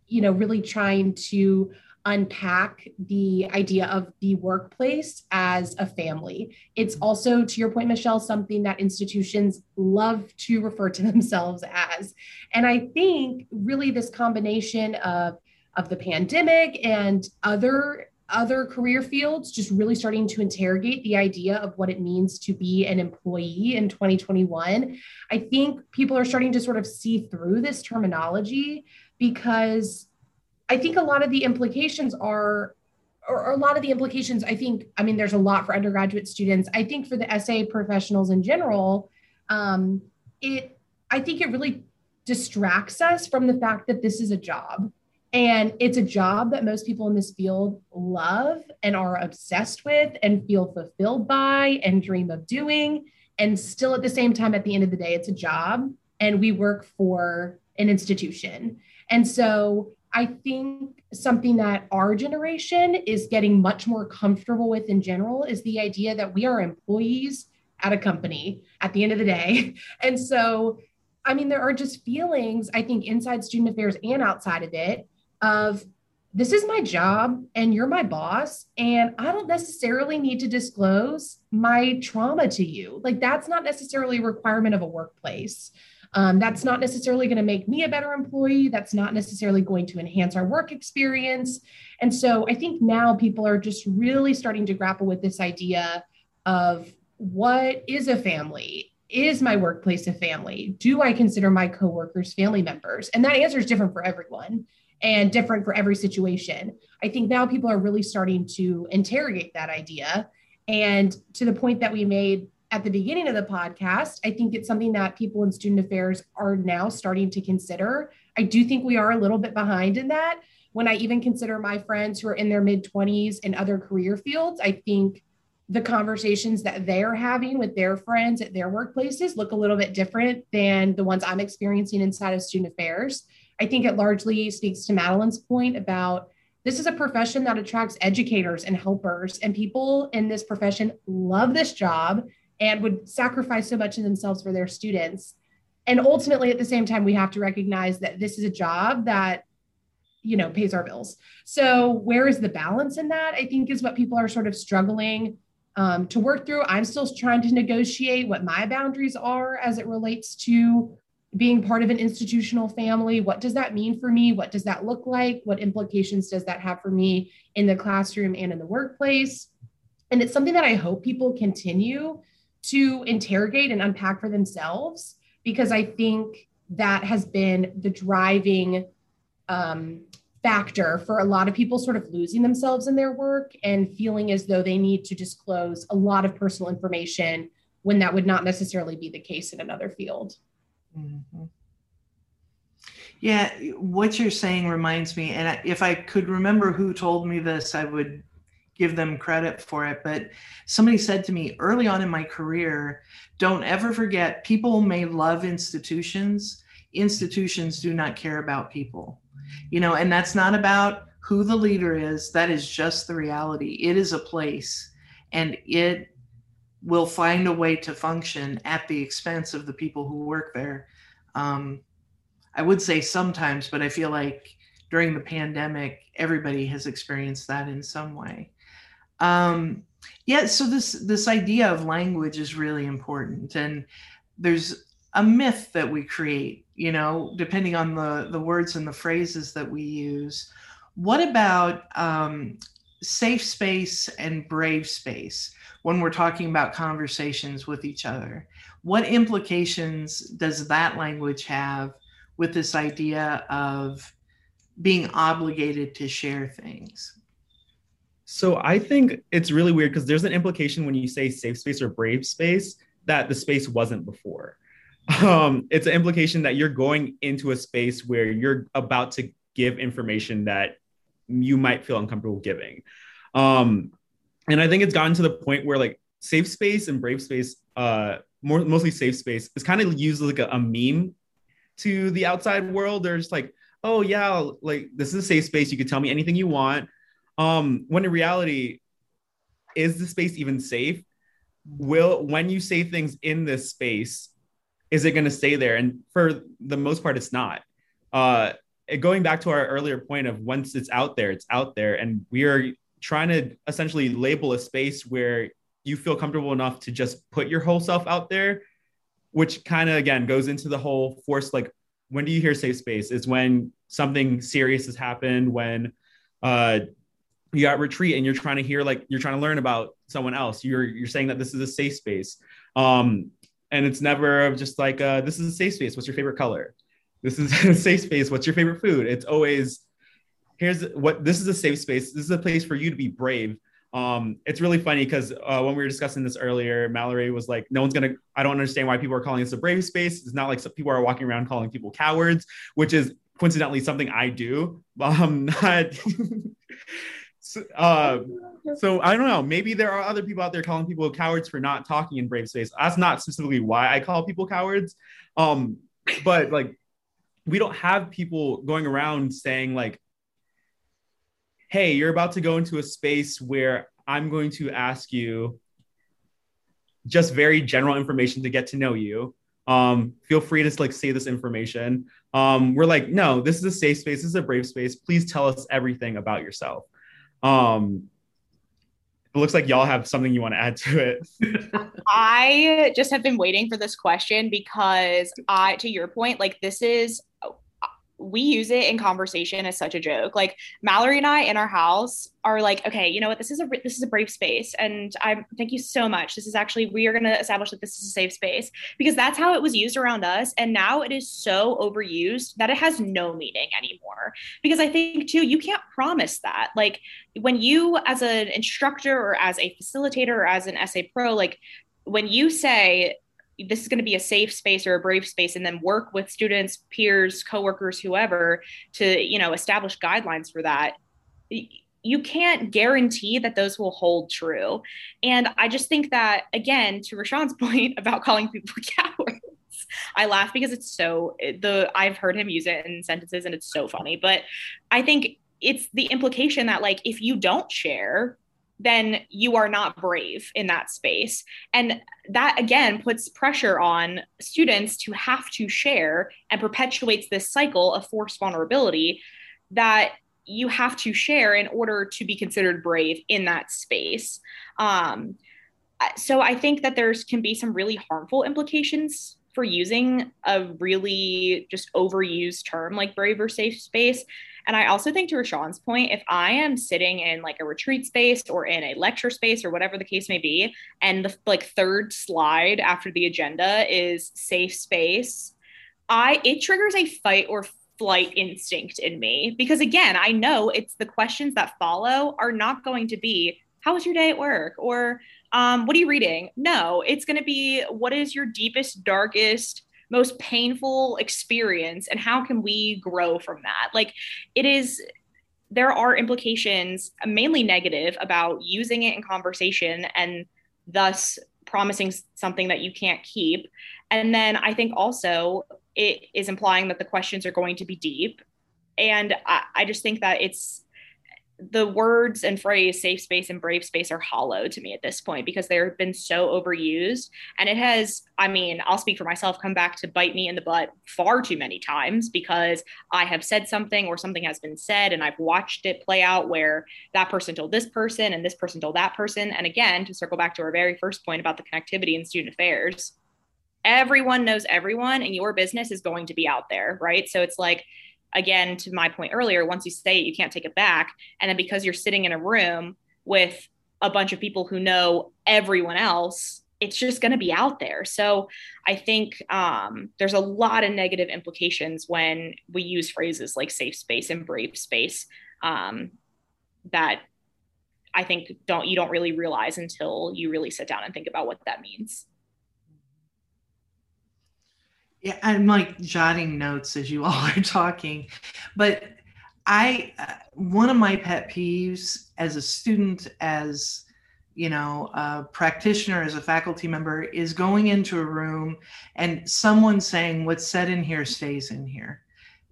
S3: you know, really trying to unpack the idea of the workplace as a family. It's mm-hmm. also, to your point, Michelle, something that institutions love to refer to themselves as. And I think really this combination of, of the pandemic and other other career fields just really starting to interrogate the idea of what it means to be an employee in 2021 i think people are starting to sort of see through this terminology because I think a lot of the implications are, or, a lot of the implications, I think, I mean, there's a lot for undergraduate students. I think for the SA professionals in general, um, it, I think it really distracts us from the fact that this is a job And it's a job that most people in this field love and are obsessed with and feel fulfilled by and dream of doing. And still, at the same time, at the end of the day, it's a job and we work for an institution. And so I think something that our generation is getting much more comfortable with in general is the idea that we are employees at a company at the end of the day. And so, I mean, there are just feelings, I think, inside student affairs and outside of it of this is my job and you're my boss and i don't necessarily need to disclose my trauma to you like that's not necessarily a requirement of a workplace um, that's not necessarily going to make me a better employee. That's not necessarily going to enhance our work experience. And so i think now people are just really starting to grapple with this idea of what is a family? Is my workplace a family? Do i consider my coworkers family members? And that answer is different for everyone and different for every situation. I think now people are really starting to interrogate that idea. And to the point that we made at the beginning of the podcast, I think it's something that people in student affairs are now starting to consider. I do think we are a little bit behind in that. When I even consider my friends who are in their mid 20s in other career fields, I think the conversations that they're having with their friends at their workplaces look a little bit different than the ones I'm experiencing inside of student affairs. I think it largely speaks to Madeline's point about this is a profession that attracts educators and helpers, and people in this profession love this job and would sacrifice so much of themselves for their students. And ultimately, at the same time, we have to recognize that this is a job that you know pays our bills. So where is the balance in that i think is what people are sort of struggling um, to work through. I'm still trying to negotiate what my boundaries are as it relates to being part of an institutional family. What does that mean for me? What does that look like? What implications does that have for me in the classroom and in the workplace? And it's something that i hope people continue to interrogate and unpack for themselves because i think that has been the driving um, factor for a lot of people sort of losing themselves in their work and feeling as though they need to disclose a lot of personal information when that would not necessarily be the case in another field Mm-hmm.
S1: Yeah, what you're saying reminds me, and if I could remember who told me this, I would give them credit for it. But somebody said to me early on in my career, don't ever forget people may love institutions. Institutions do not care about people. You know, and that's not about who the leader is, that is just the reality. It is a place and it will find a way to function at the expense of the people who work there. Um, I would say sometimes, but I feel like during the pandemic, everybody has experienced that in some way. Um, yeah, so this this idea of language is really important, and there's a myth that we create, you know, depending on the the words and the phrases that we use. What about um, safe space and brave space? when we're talking about conversations with each other. What implications does that language have with this idea of being obligated to share things?
S4: So I think it's really weird because there's an implication when you say safe space or brave space that the space wasn't before. Um, it's an implication that you're going into a space where you're about to give information that you might feel uncomfortable giving. Um, and I think it's gotten to the point where like safe space and brave space, uh, more mostly safe space, is kind of used like a, a meme to the outside world. They're just like, oh yeah, like this is a safe space. You can tell me anything you want. Um, when in reality, is the space even safe? Will when you say things in this space, is it going to stay there? And for the most part, it's not. Uh, going back to our earlier point of once it's out there, it's out there, and we are trying to essentially label a space where you feel comfortable enough to just put your whole self out there, which kind of again goes into the whole force like when do you hear safe space is when something serious has happened when uh you got retreat and you're trying to hear like you're trying to learn about someone else you're you're saying that this is a safe space um and it's never just like uh this is a safe space what's your favorite color this is a safe space what's your favorite food it's always here's what this is a safe space. This is a place for you to be brave. Um, it's really funny because uh, when we were discussing this earlier, Mallory was like, "No one's gonna. I don't understand why people are calling this a brave space. It's not like people are walking around calling people cowards, which is coincidentally something I do. i'm not. so, uh, so I don't know. Maybe there are other people out there calling people cowards for not talking in brave space. That's not specifically why I call people cowards. Um, but like, we don't have people going around saying like, "Hey, you're about to go into a space where I'm going to ask you just very general information to get to know you. Um, feel free to like say this information. Um, we're like, no, this is a safe space. This is a brave space. Please tell us everything about yourself. Um, it looks like y'all have something you want to add to it.
S2: I just have been waiting for this question because I, to your point, like this is we use it in conversation as such a joke. Like Mallory and I in our house are like, okay, you know what? This is a this is a brave space, and I thank you so much. This is actually we are going to establish that this is a safe space because that's how it was used around us, and now it is so overused that it has no meaning anymore. Because I think too, you can't promise that. Like when you, as an instructor or as a facilitator or as an SA pro, like when you say this is going to be a safe space or a brave space and then work with students peers coworkers whoever to you know establish guidelines for that. You can't guarantee that those will hold true. And i just think that again to rashawn's point about calling people cowards i laugh because it's so the i've heard him use it in sentences and it's so funny but i think it's the implication that like if you don't share then you are not brave in that space. And that again puts pressure on students to have to share and perpetuates this cycle of forced vulnerability that you have to share in order to be considered brave in that space. Um, so I think that there's can be some really harmful implications for using a really just overused term like brave or safe space and I also think to Rashawn's point, if I am sitting in like a retreat space or in a lecture space or whatever the case may be, and the like third slide after the agenda is safe space, I it triggers a fight or flight instinct in me because again, I know it's the questions that follow are not going to be how was your day at work or um, what are you reading? No, it's going to be what is your deepest, darkest most painful experience and how can we grow from that? Like it is there are implications uh, mainly negative about using it in conversation and thus promising something that you can't keep. And then i think also it is implying that the questions are going to be deep. And I, I just think that it's the words and phrase safe space and brave space are hollow to me at this point because they've been so overused. And it has i mean i'll speak for myself come back to bite me in the butt far too many times because i have said something or something has been said and i've watched it play out where that person told this person and this person told that person. And again to circle back to our very first point about the connectivity in student affairs everyone knows everyone and your business is going to be out there right? So it's like again to my point earlier once you say it you can't take it back. And then because you're sitting in a room with a bunch of people who know everyone else it's just going to be out there. So i think um, there's a lot of negative implications when we use phrases like safe space and brave space um, that i think don't you don't really realize until you really sit down and think about what that means
S1: yeah, I'm like jotting notes as you all are talking, but I uh, one of my pet peeves as a student, as you know, a practitioner, as a faculty member, is going into a room and someone saying, "What's said in here stays in here."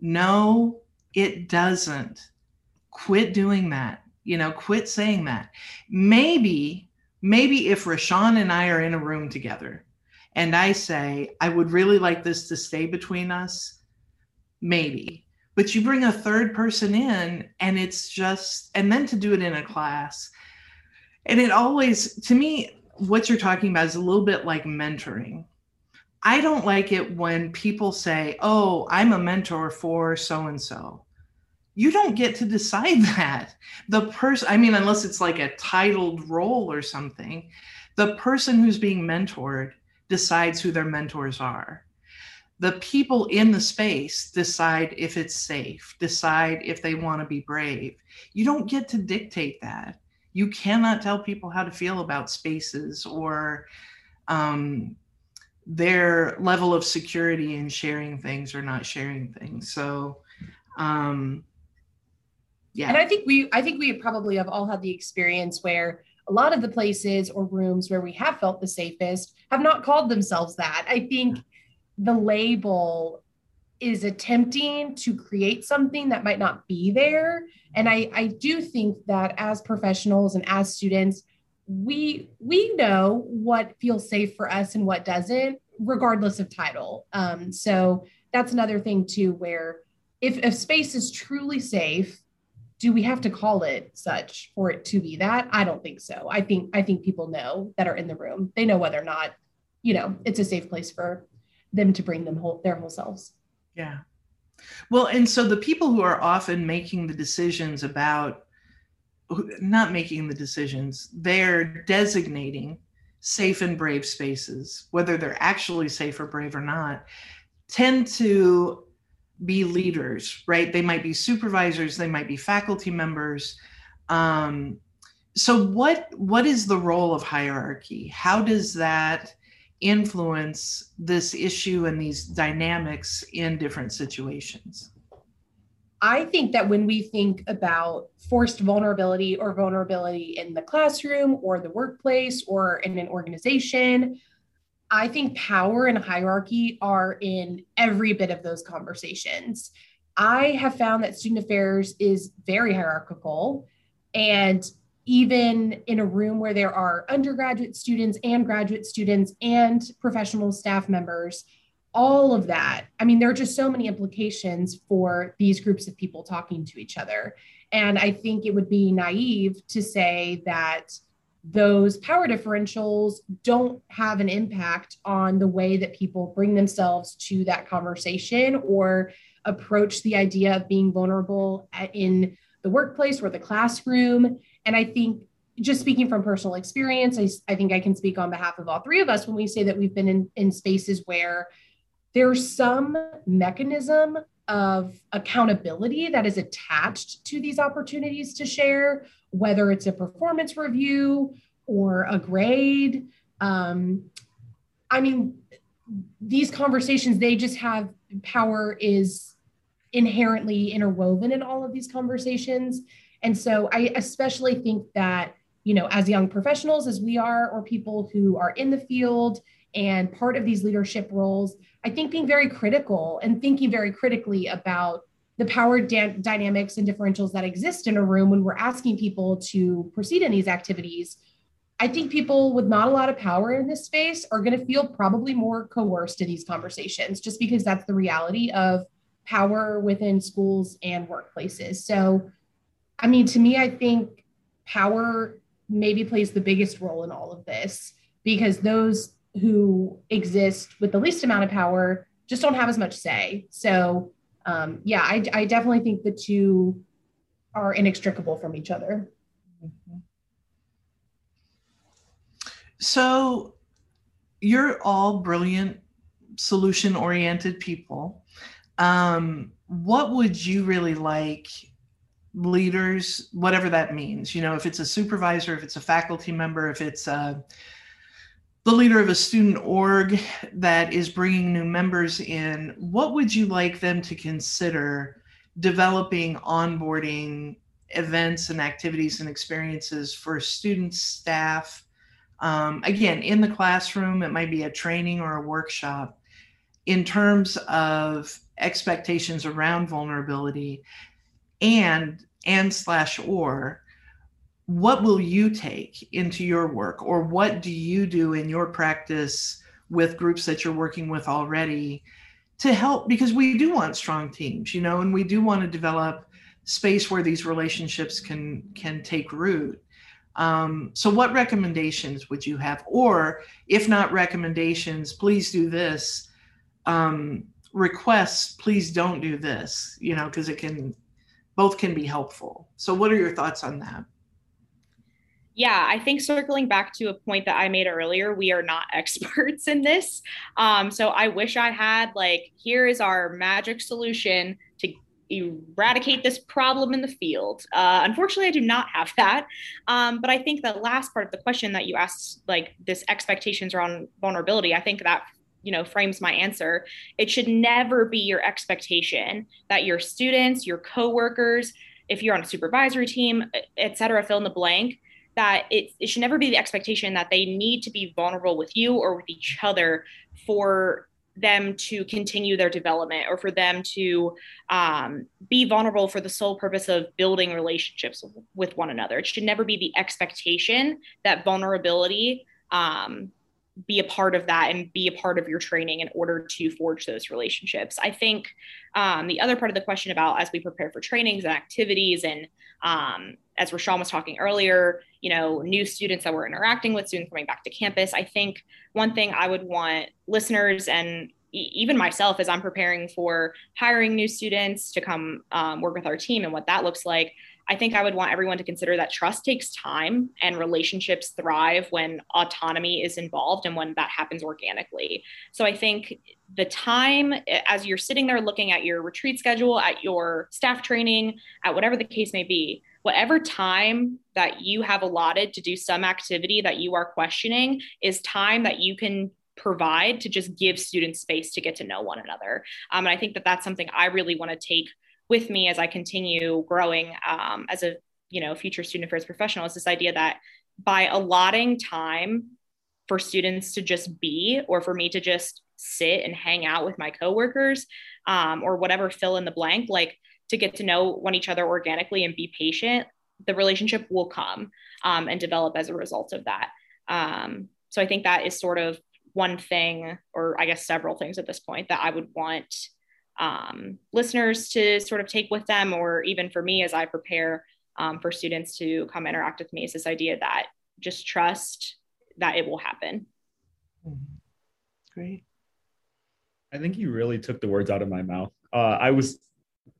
S1: No, it doesn't. Quit doing that. You know, quit saying that. Maybe, maybe if Rashawn and I are in a room together and I say, I would really like this to stay between us, maybe. But you bring a third person in, and it's just, and then to do it in a class. And it always, to me, what you're talking about is a little bit like mentoring. I don't like it when people say, Oh, I'm a mentor for so and so. You don't get to decide that. The person, I mean, unless it's like a titled role or something, the person who's being mentored decides who their mentors are. The people in the space decide if it's safe, decide if they want to be brave. You don't get to dictate that. You cannot tell people how to feel about spaces or um, their level of security in sharing things or not sharing things. So Um, yeah.
S3: And I think we I think we probably have all had the experience where a lot of the places or rooms where we have felt the safest have not called themselves that. I think the label is attempting to create something that might not be there. And I, I do think that as professionals and as students, we we know what feels safe for us and what doesn't, regardless of title. Um, so that's another thing too, where if if space is truly safe do we have to call it such for it to be that? I don't think so. I think i think people know that are in the room. They know whether or not you know it's a safe place for them to bring them whole their whole selves.
S1: Yeah. Well and so the people who are often making the decisions about not making the decisions they're designating safe and brave spaces whether they're actually safe or brave or not tend to be leaders, right? They might be supervisors, they might be faculty members. Um, so what what is the role of hierarchy? How does that influence this issue and these dynamics in different situations?
S3: I think that when we think about forced vulnerability or vulnerability in the classroom or the workplace or in an organization, I think power and hierarchy are in every bit of those conversations. I have found that student affairs is very hierarchical. And even in a room where there are undergraduate students and graduate students and professional staff members, all of that. I mean, there are just so many implications for these groups of people talking to each other. And I think it would be naive to say that those power differentials don't have an impact on the way that people bring themselves to that conversation or approach the idea of being vulnerable in the workplace or the classroom. And I think just speaking from personal experience, I, I think I can speak on behalf of all three of us when we say that we've been in, in spaces where there's some mechanism of accountability that is attached to these opportunities to share whether it's a performance review or a grade. Um, I mean, these conversations, they just have power is inherently interwoven in all of these conversations. And so I especially think that, you know, as young professionals, as we are, or people who are in the field and part of these leadership roles, I think being very critical and thinking very critically about the power da- dynamics and differentials that exist in a room when we're asking people to proceed in these activities i think people with not a lot of power in this space are going to feel probably more coerced in these conversations just because that's the reality of power within schools and workplaces. So i mean to me i think power maybe plays the biggest role in all of this because those who exist with the least amount of power just don't have as much say. So um, yeah, I, I definitely think the two are inextricable from each other.
S1: So you're all brilliant, solution oriented people. Um, what would you really like leaders, whatever that means? You know, if it's a supervisor, if it's a faculty member, if it's a the leader of a student org that is bringing new members in, what would you like them to consider developing onboarding events and activities and experiences for students, staff? Um, again, in the classroom, it might be a training or a workshop in terms of expectations around vulnerability and and slash or what will you take into your work? Or what do you do in your practice with groups that you're working with already to help? Because we do want strong teams you know and we do want to develop space where these relationships can can take root. Um, so what recommendations would you have? Or if not recommendations please do this. Um, requests please don't do this you know because it can both can be helpful. So what are your thoughts on that
S2: yeah, I think circling back to a point that I made earlier, we are not experts in this. Um, so I wish I had, like, here is our magic solution to eradicate this problem in the field. Uh, unfortunately, I do not have that. Um, but I think the last part of the question that you asked, like this expectations around vulnerability, I think that you know frames my answer it should never be your expectation that your students your coworkers if you're on a supervisory team et cetera fill in the blank that it, it should never be the expectation that they need to be vulnerable with you or with each other for them to continue their development or for them to um, be vulnerable for the sole purpose of building relationships with one another. It should never be the expectation that vulnerability um, be a part of that and be a part of your training in order to forge those relationships. I think um, the other part of the question about as we prepare for trainings and activities, and um, as Rashawn was talking earlier, you know, new students that we're interacting with, students coming back to campus. I think one thing I would want listeners and even myself as I'm preparing for hiring new students to come um, work with our team and what that looks like, I think I would want everyone to consider that trust takes time and relationships thrive when autonomy is involved and when that happens organically. So I think the time as you're sitting there looking at your retreat schedule, at your staff training, at whatever the case may be, whatever time that you have allotted to do some activity that you are questioning is time that you can provide to just give students space to get to know one another. Um, and I think that that's something I really want to take with me as I continue growing um, as a you know future student affairs professional is this idea that by allotting time for students to just be or for me to just sit and hang out with my coworkers um, or whatever fill in the blank like to get to know one each other organically and be patient the relationship will come um, and develop as a result of that um, so i think that is sort of one thing or i guess several things at this point that i would want um, listeners to sort of take with them, or even for me as I prepare um, for students to come interact with me, is this idea that just trust that it will happen.
S1: Mm-hmm. Great.
S4: I think you really took the words out of my mouth. Uh, I was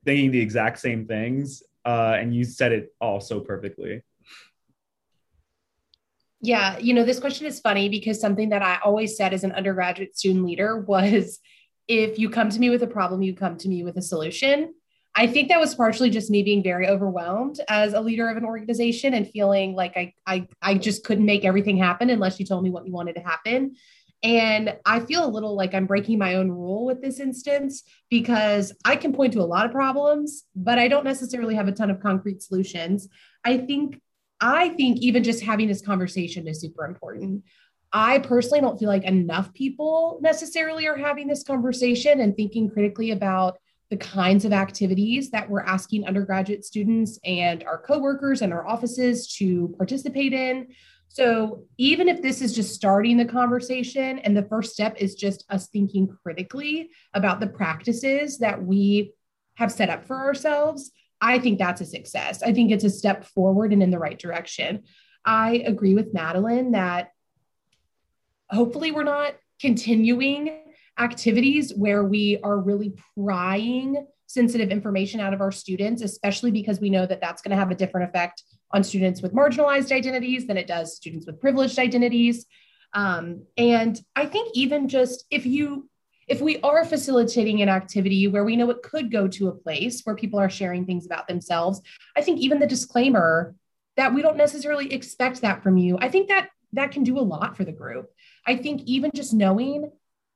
S4: thinking the exact same things, uh, and you said it all so perfectly.
S3: Yeah, you know, this question is funny because something that I always said as an undergraduate student leader was if you come to me with a problem, you come to me with a solution. I think that was partially just me being very overwhelmed as a leader of an organization and feeling like I, I, I just couldn't make everything happen unless you told me what you wanted to happen. And I feel a little like I'm breaking my own rule with this instance because I can point to a lot of problems, but I don't necessarily have a ton of concrete solutions. I think I think even just having this conversation is super important. I personally don't feel like enough people necessarily are having this conversation and thinking critically about the kinds of activities that we're asking undergraduate students and our coworkers and our offices to participate in. So, even if this is just starting the conversation and the first step is just us thinking critically about the practices that we have set up for ourselves, I think that's a success. I think it's a step forward and in the right direction. I agree with Madeline that hopefully we're not continuing activities where we are really prying sensitive information out of our students, especially because we know that that's going to have a different effect on students with marginalized identities than it does students with privileged identities. Um, and I think even just if you if we are facilitating an activity where we know it could go to a place where people are sharing things about themselves, I think even the disclaimer that we don't necessarily expect that from you, I think that that can do a lot for the group. I think even just knowing,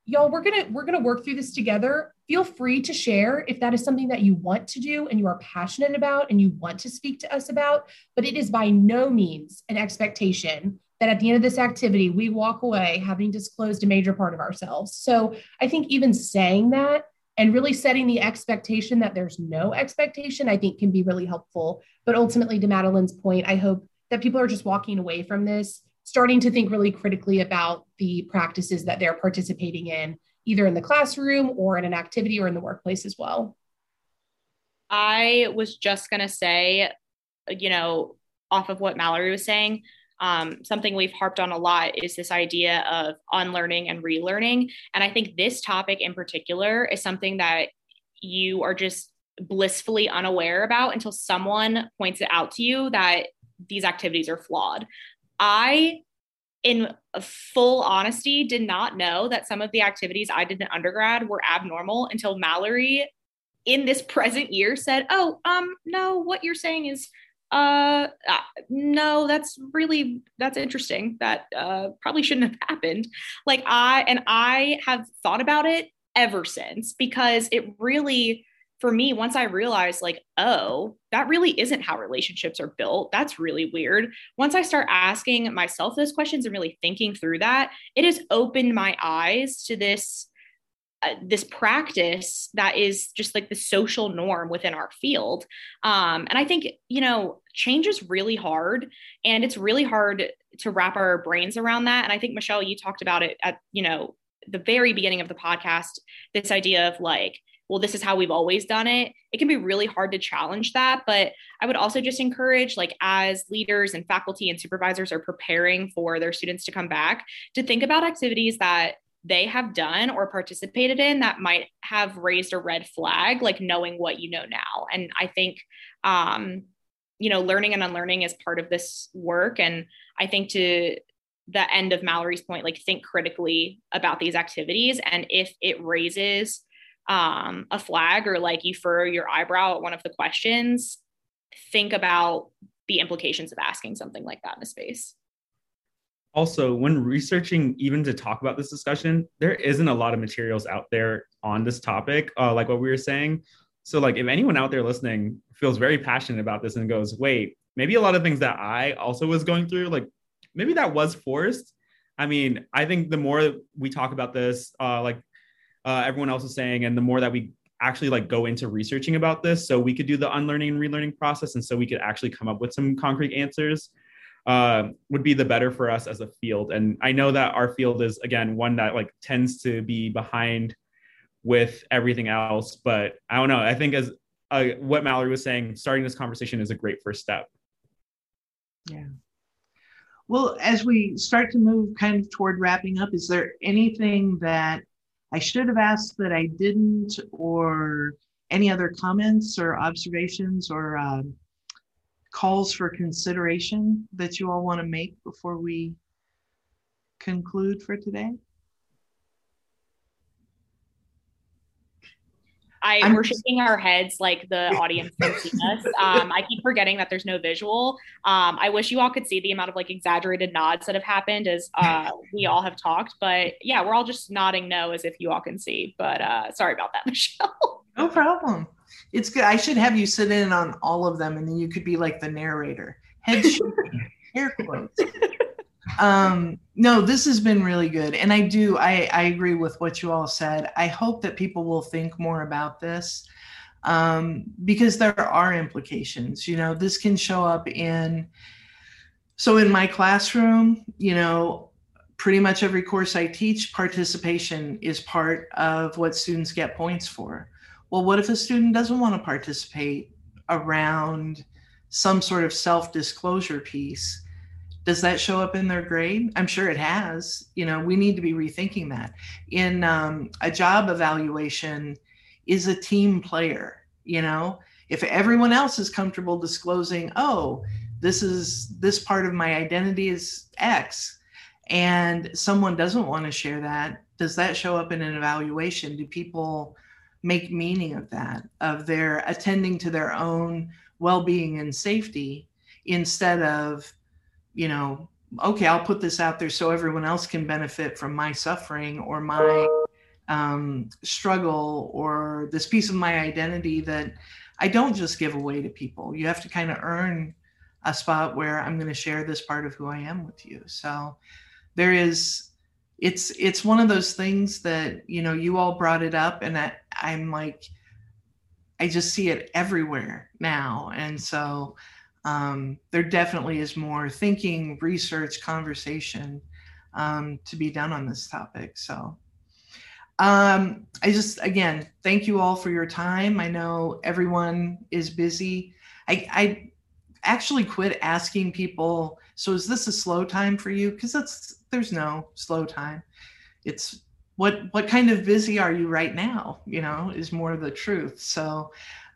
S3: y'all, we're gonna we're gonna work through this together. Feel free to share if that is something that you want to do and you are passionate about and you want to speak to us about. But it is by no means an expectation that at the end of this activity we walk away having disclosed a major part of ourselves. So I think even saying that and really setting the expectation that there's no expectation, I think can be really helpful. But ultimately, to Madeline's point, I hope that people are just walking away from this starting to think really critically about the practices that they're participating in, either in the classroom or in an activity or in the workplace as well.
S2: I was just going to say, you know, off of what Mallory was saying, um, something we've harped on a lot is this idea of unlearning and relearning. And I think this topic in particular is something that you are just blissfully unaware about until someone points it out to you that these activities are flawed. I, in full honesty, did not know that some of the activities I did in undergrad were abnormal until Mallory in this present year said, "Oh, um, no, what you're saying is uh, uh, no, that's really that's interesting. That uh, probably shouldn't have happened. Like I and I have thought about it ever since because it really for me once i realized like oh that really isn't how relationships are built. That's really weird. Once i start asking myself those questions and really thinking through that it has opened my eyes to this uh, this practice that is just like the social norm within our field. Um, and i think you know change is really hard and it's really hard to wrap our brains around that. And i think michelle you talked about it at you know the very beginning of the podcast this idea of like well this is how we've always done it. It can be really hard to challenge that but i would also just encourage like as leaders and faculty and supervisors are preparing for their students to come back to think about activities that they have done or participated in that might have raised a red flag like knowing what you know now. And i think um you know learning and unlearning is part of this work. And i think to the end of Mallory's point, like think critically about these activities. And if it raises um, a flag or like you furrow your eyebrow at one of the questions, think about the implications of asking something like that in a space.
S4: Also, when researching even to talk about this discussion, there isn't a lot of materials out there on this topic, uh, like what we were saying. So, like, if anyone out there listening feels very passionate about this and goes, wait, maybe a lot of things that I also was going through, like maybe that was forced. I mean, I think the more we talk about this, uh, like uh, everyone else is saying, and the more that we actually like go into researching about this, so we could do the unlearning and relearning process, and so we could actually come up with some concrete answers, uh, would be the better for us as a field. And I know that our field is again one that like tends to be behind with everything else, but I don't know. I think as uh, what Mallory was saying, starting this conversation is a great first step.
S1: Yeah. Well, as we start to move kind of toward wrapping up, is there anything that I should have asked that I didn't, or any other comments or observations or um, calls for consideration that you all want to make before we conclude for today?
S2: I I'm, we're shaking our heads like the audience can see us. Um, I keep forgetting that there's no visual. Um, I wish you all could see the amount of like exaggerated nods that have happened as uh, we all have talked. But yeah, we're all just nodding no as if you all can see. But uh, sorry about that, Michelle.
S1: No problem. It's good. I should have you sit in on all of them, and then you could be like the narrator. Head shaking, hair quotes um no this has been really good and i do i i agree with what you all said. I hope that people will think more about this um because there are implications you know this can show up in so in my classroom you know pretty much every course i teach participation is part of what students get points for. Well what if a student doesn't want to participate around some sort of self disclosure piece does that show up in their grade? I'm sure it has. You know we need to be rethinking that. In um, a job evaluation is a team player you know? If everyone else is comfortable disclosing oh this is this part of my identity is x and someone doesn't want to share that does that show up in an evaluation? Do people make meaning of that of their attending to their own well-being and safety instead of you know, okay, I'll put this out there so everyone else can benefit from my suffering or my um, struggle or this piece of my identity that I don't just give away to people. You have to kind of earn a spot where I'm going to share this part of who I am with you. So there is it's it's one of those things that you know you all brought it up and I, I'm like I just see it everywhere now and so um, there definitely is more thinking, research, conversation um, to be done on this topic. So um, I just, again, thank you all for your time. I know everyone is busy. I, I actually quit asking people, so is this a slow time for you? Because that's, there's no slow time. It's what, what kind of busy are you right now? You know, is more the truth. So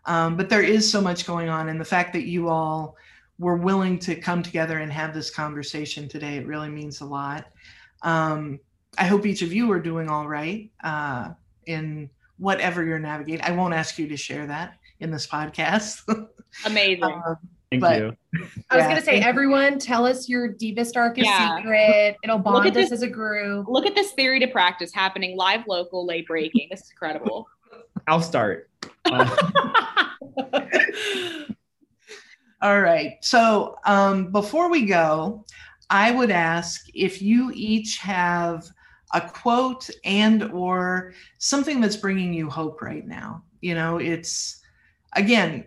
S1: um, but there is so much going on. And the fact that you all were willing to come together and have this conversation today, it really means a lot. Um, I hope each of you are doing all right uh, in whatever you're navigating. I won't ask you to share that in this podcast.
S2: Amazing. uh,
S4: Thank
S1: But-
S4: you.
S3: I was
S1: Yeah,
S3: gonna say,
S1: thank you.
S3: everyone, tell us your deepest, darkest
S2: Yeah.
S3: secret. It'll bond us
S2: this-
S3: as a group.
S2: Look at this theory to practice happening live, local, late breaking. This is incredible.
S4: I'll start. Uh,
S1: All right. So um, before we go, I would ask if you each have a quote and or something that's bringing you hope right now. You know, it's again,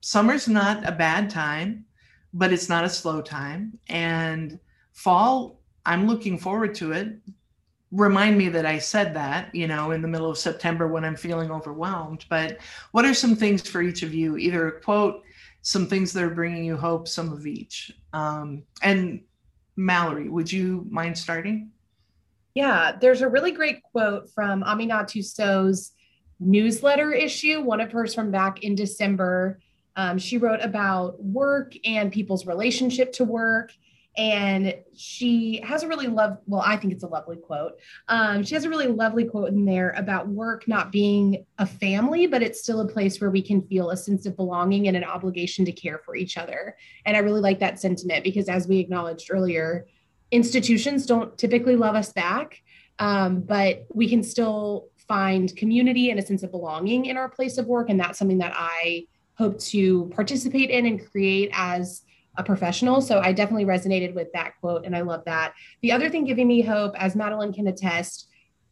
S1: summer's not a bad time, but it's not a slow time. And fall, I'm looking forward to it. Remind me that I said that, you know, in the middle of September when I'm feeling overwhelmed. But what are some things for each of you? Either a quote, some things that are bringing you hope, some of each. Um, and Mallory, would you mind starting?
S3: Yeah, there's a really great quote from Aminatou Sow's newsletter issue, one of hers from back in December. Um, she wrote about work and people's relationship to work. And she has a really love, well, I think it's a lovely quote. Um, she has a really lovely quote in there about work not being a family, but it's still a place where we can feel a sense of belonging and an obligation to care for each other. And I really like that sentiment because, as we acknowledged earlier, institutions don't typically love us back, um, but we can still find community and a sense of belonging in our place of work. And that's something that I hope to participate in and create as a professional. So I definitely resonated with that quote and I love that. The other thing giving me hope, as Madeline can attest,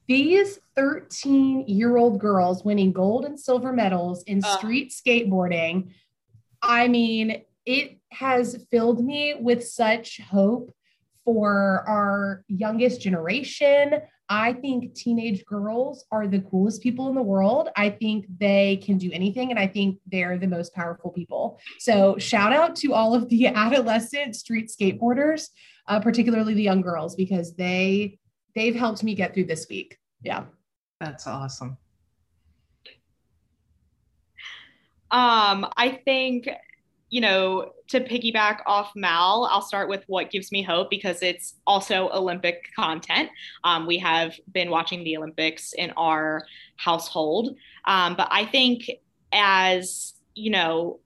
S3: these 13 year old girls winning gold and silver medals in street skateboarding. I mean, it has filled me with such hope for our youngest generation. I think teenage girls are the coolest people in the world. I think they can do anything, and I think they're the most powerful people. So, shout out to all of the adolescent street skateboarders, uh, particularly the young girls, because they they've helped me get through this week. Yeah.
S1: That's awesome.
S2: Um, I think, you know, to piggyback off Mal, I'll start with what gives me hope because it's also Olympic content. Um, we have been watching the Olympics in our household. Um, but I think, as you know,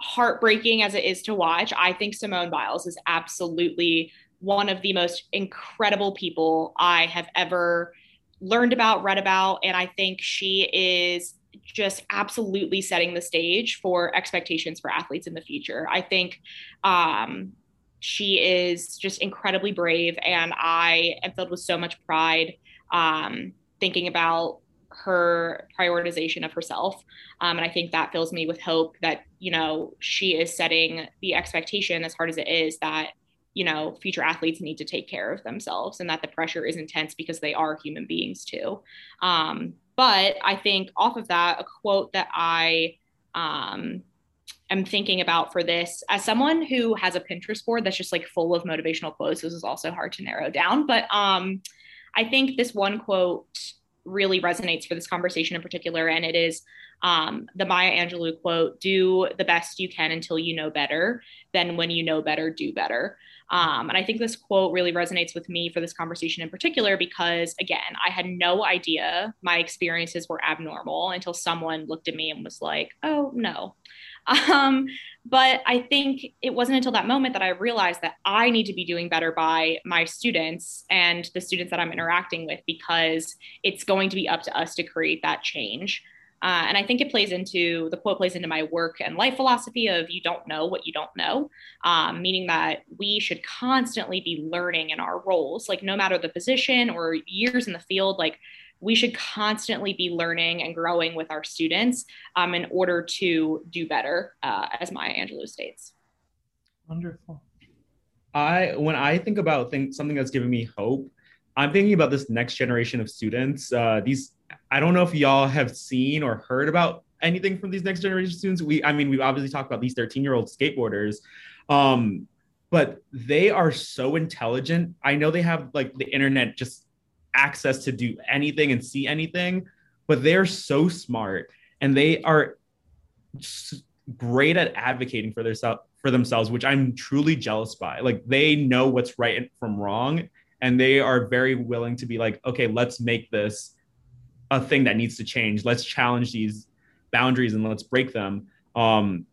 S2: heartbreaking as it is to watch, I think Simone Biles is absolutely one of the most incredible people I have ever learned about, read about. And I think she is just absolutely setting the stage for expectations for athletes in the future. I think um, she is just incredibly brave, and I am filled with so much pride um, thinking about her prioritization of herself. Um, and I think that fills me with hope that, you know, she is setting the expectation, as hard as it is, that, you know, future athletes need to take care of themselves and that the pressure is intense because they are human beings too. Um, but I think off of that, a quote that I um, am thinking about for this, as someone who has a Pinterest board that's just like full of motivational quotes, this is also hard to narrow down. But um, I think this one quote really resonates for this conversation in particular, and it is um, the Maya Angelou quote: "Do the best you can until you know better. Then, when you know better, do better." Um, and I think this quote really resonates with me for this conversation in particular because, again, I had no idea my experiences were abnormal until someone looked at me and was like, oh, no. Um, but I think it wasn't until that moment that I realized that I need to be doing better by my students and the students that I'm interacting with because it's going to be up to us to create that change. Uh, and I think it plays into the quote plays into my work and life philosophy of you don't know what you don't know, um, meaning that we should constantly be learning in our roles, like no matter the position or years in the field, like we should constantly be learning and growing with our students um, in order to do better, uh, as Maya Angelou states.
S1: Wonderful.
S4: I when I think about think, something that's giving me hope, I'm thinking about this next generation of students. Uh, these I don't know if y'all have seen or heard about anything from these next generation students. We I mean we've obviously talked about these 13 year old skateboarders, um, but they are so intelligent. I know they have like the internet just access to do anything and see anything, but they're so smart and they are great at advocating for their for themselves, which I'm truly jealous by. Like they know what's right from wrong, and they are very willing to be like, okay, let's make this a thing that needs to change. Let's challenge these boundaries and let's break them. Um,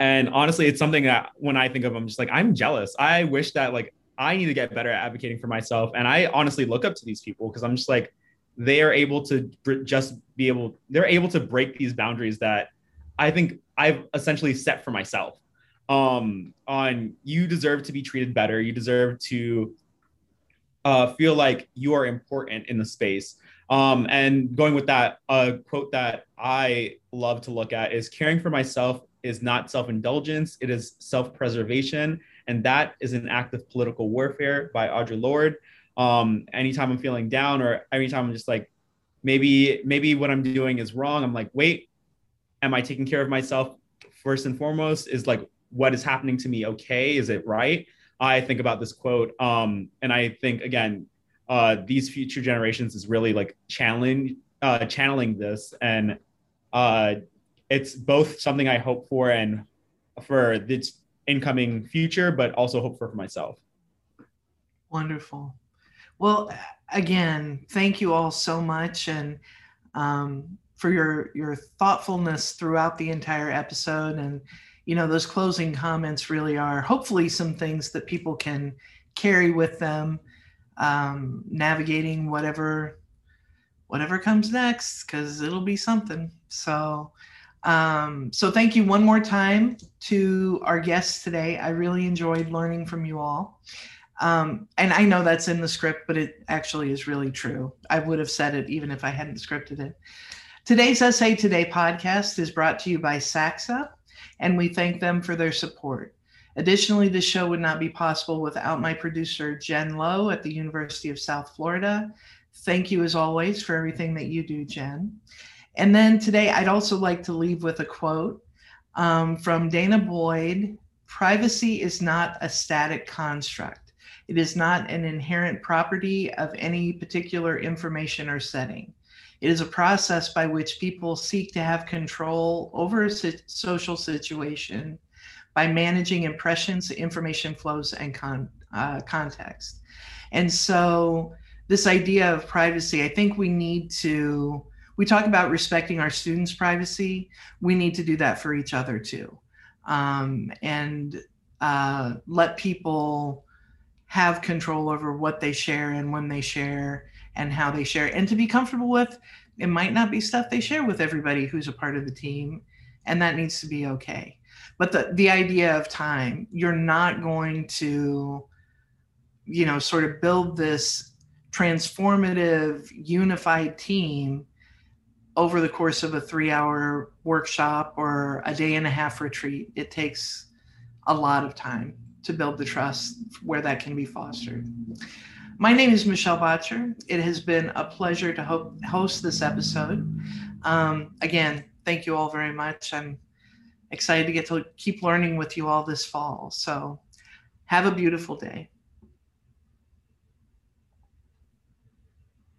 S4: And honestly, it's something that when I think of, I'm just like, I'm jealous. I wish that like I need to get better at advocating for myself. And I honestly look up to these people because I'm just like, they are able to just be able, they're able to break these boundaries that I think I've essentially set for myself. Um, on you deserve to be treated better. You deserve to uh, feel like you are important in the space. Um, and going with that, a quote that I love to look at is caring for myself is not self indulgence, it is self preservation. And that is an act of political warfare by Audre Lorde. Um, anytime I'm feeling down or anytime I'm just like, maybe, maybe what I'm doing is wrong, I'm like, wait, am I taking care of myself first and foremost? Is like, what is happening to me okay? Is it right? I think about this quote. Um, and I think, again, uh, these future generations is really like channeling, uh, channeling this. And uh, it's both something I hope for and for this incoming future, but also hope for, for myself.
S1: Wonderful. Well, again, thank you all so much. And um, for your your thoughtfulness throughout the entire episode and you know those closing comments really are hopefully some things that people can carry with them um, navigating whatever whatever comes next because it'll be something. So um, so thank you one more time to our guests today. I really enjoyed learning from you all. Um, and i know that's in the script but it actually is really true. I would have said it even if i hadn't scripted it. Today's SA Today podcast is brought to you by SACSA and we thank them for their support. Additionally, this show would not be possible without my producer, Jen Lowe at the University of South Florida. Thank you, as always, for everything that you do, Jen. And then today, I'd also like to leave with a quote um, from Danah Boyd Privacy is not a static construct, it is not an inherent property of any particular information or setting. It is a process by which people seek to have control over a social situation by managing impressions, information flows, and con- uh, context. And so, this idea of privacy, I think we need to, we talk about respecting our students' privacy. We need to do that for each other too. Um, and uh, let people have control over what they share and when they share and how they share and to be comfortable with it might not be stuff they share with everybody who's a part of the team and that needs to be okay but the the idea of time you're not going to you know sort of build this transformative unified team over the course of a 3 hour workshop or a day and a half retreat it takes a lot of time to build the trust where that can be fostered my name is Michelle Boettcher. It has been a pleasure to ho- host this episode. Um, again, thank you all very much. I'm excited to get to keep learning with you all this fall. So, have a beautiful day.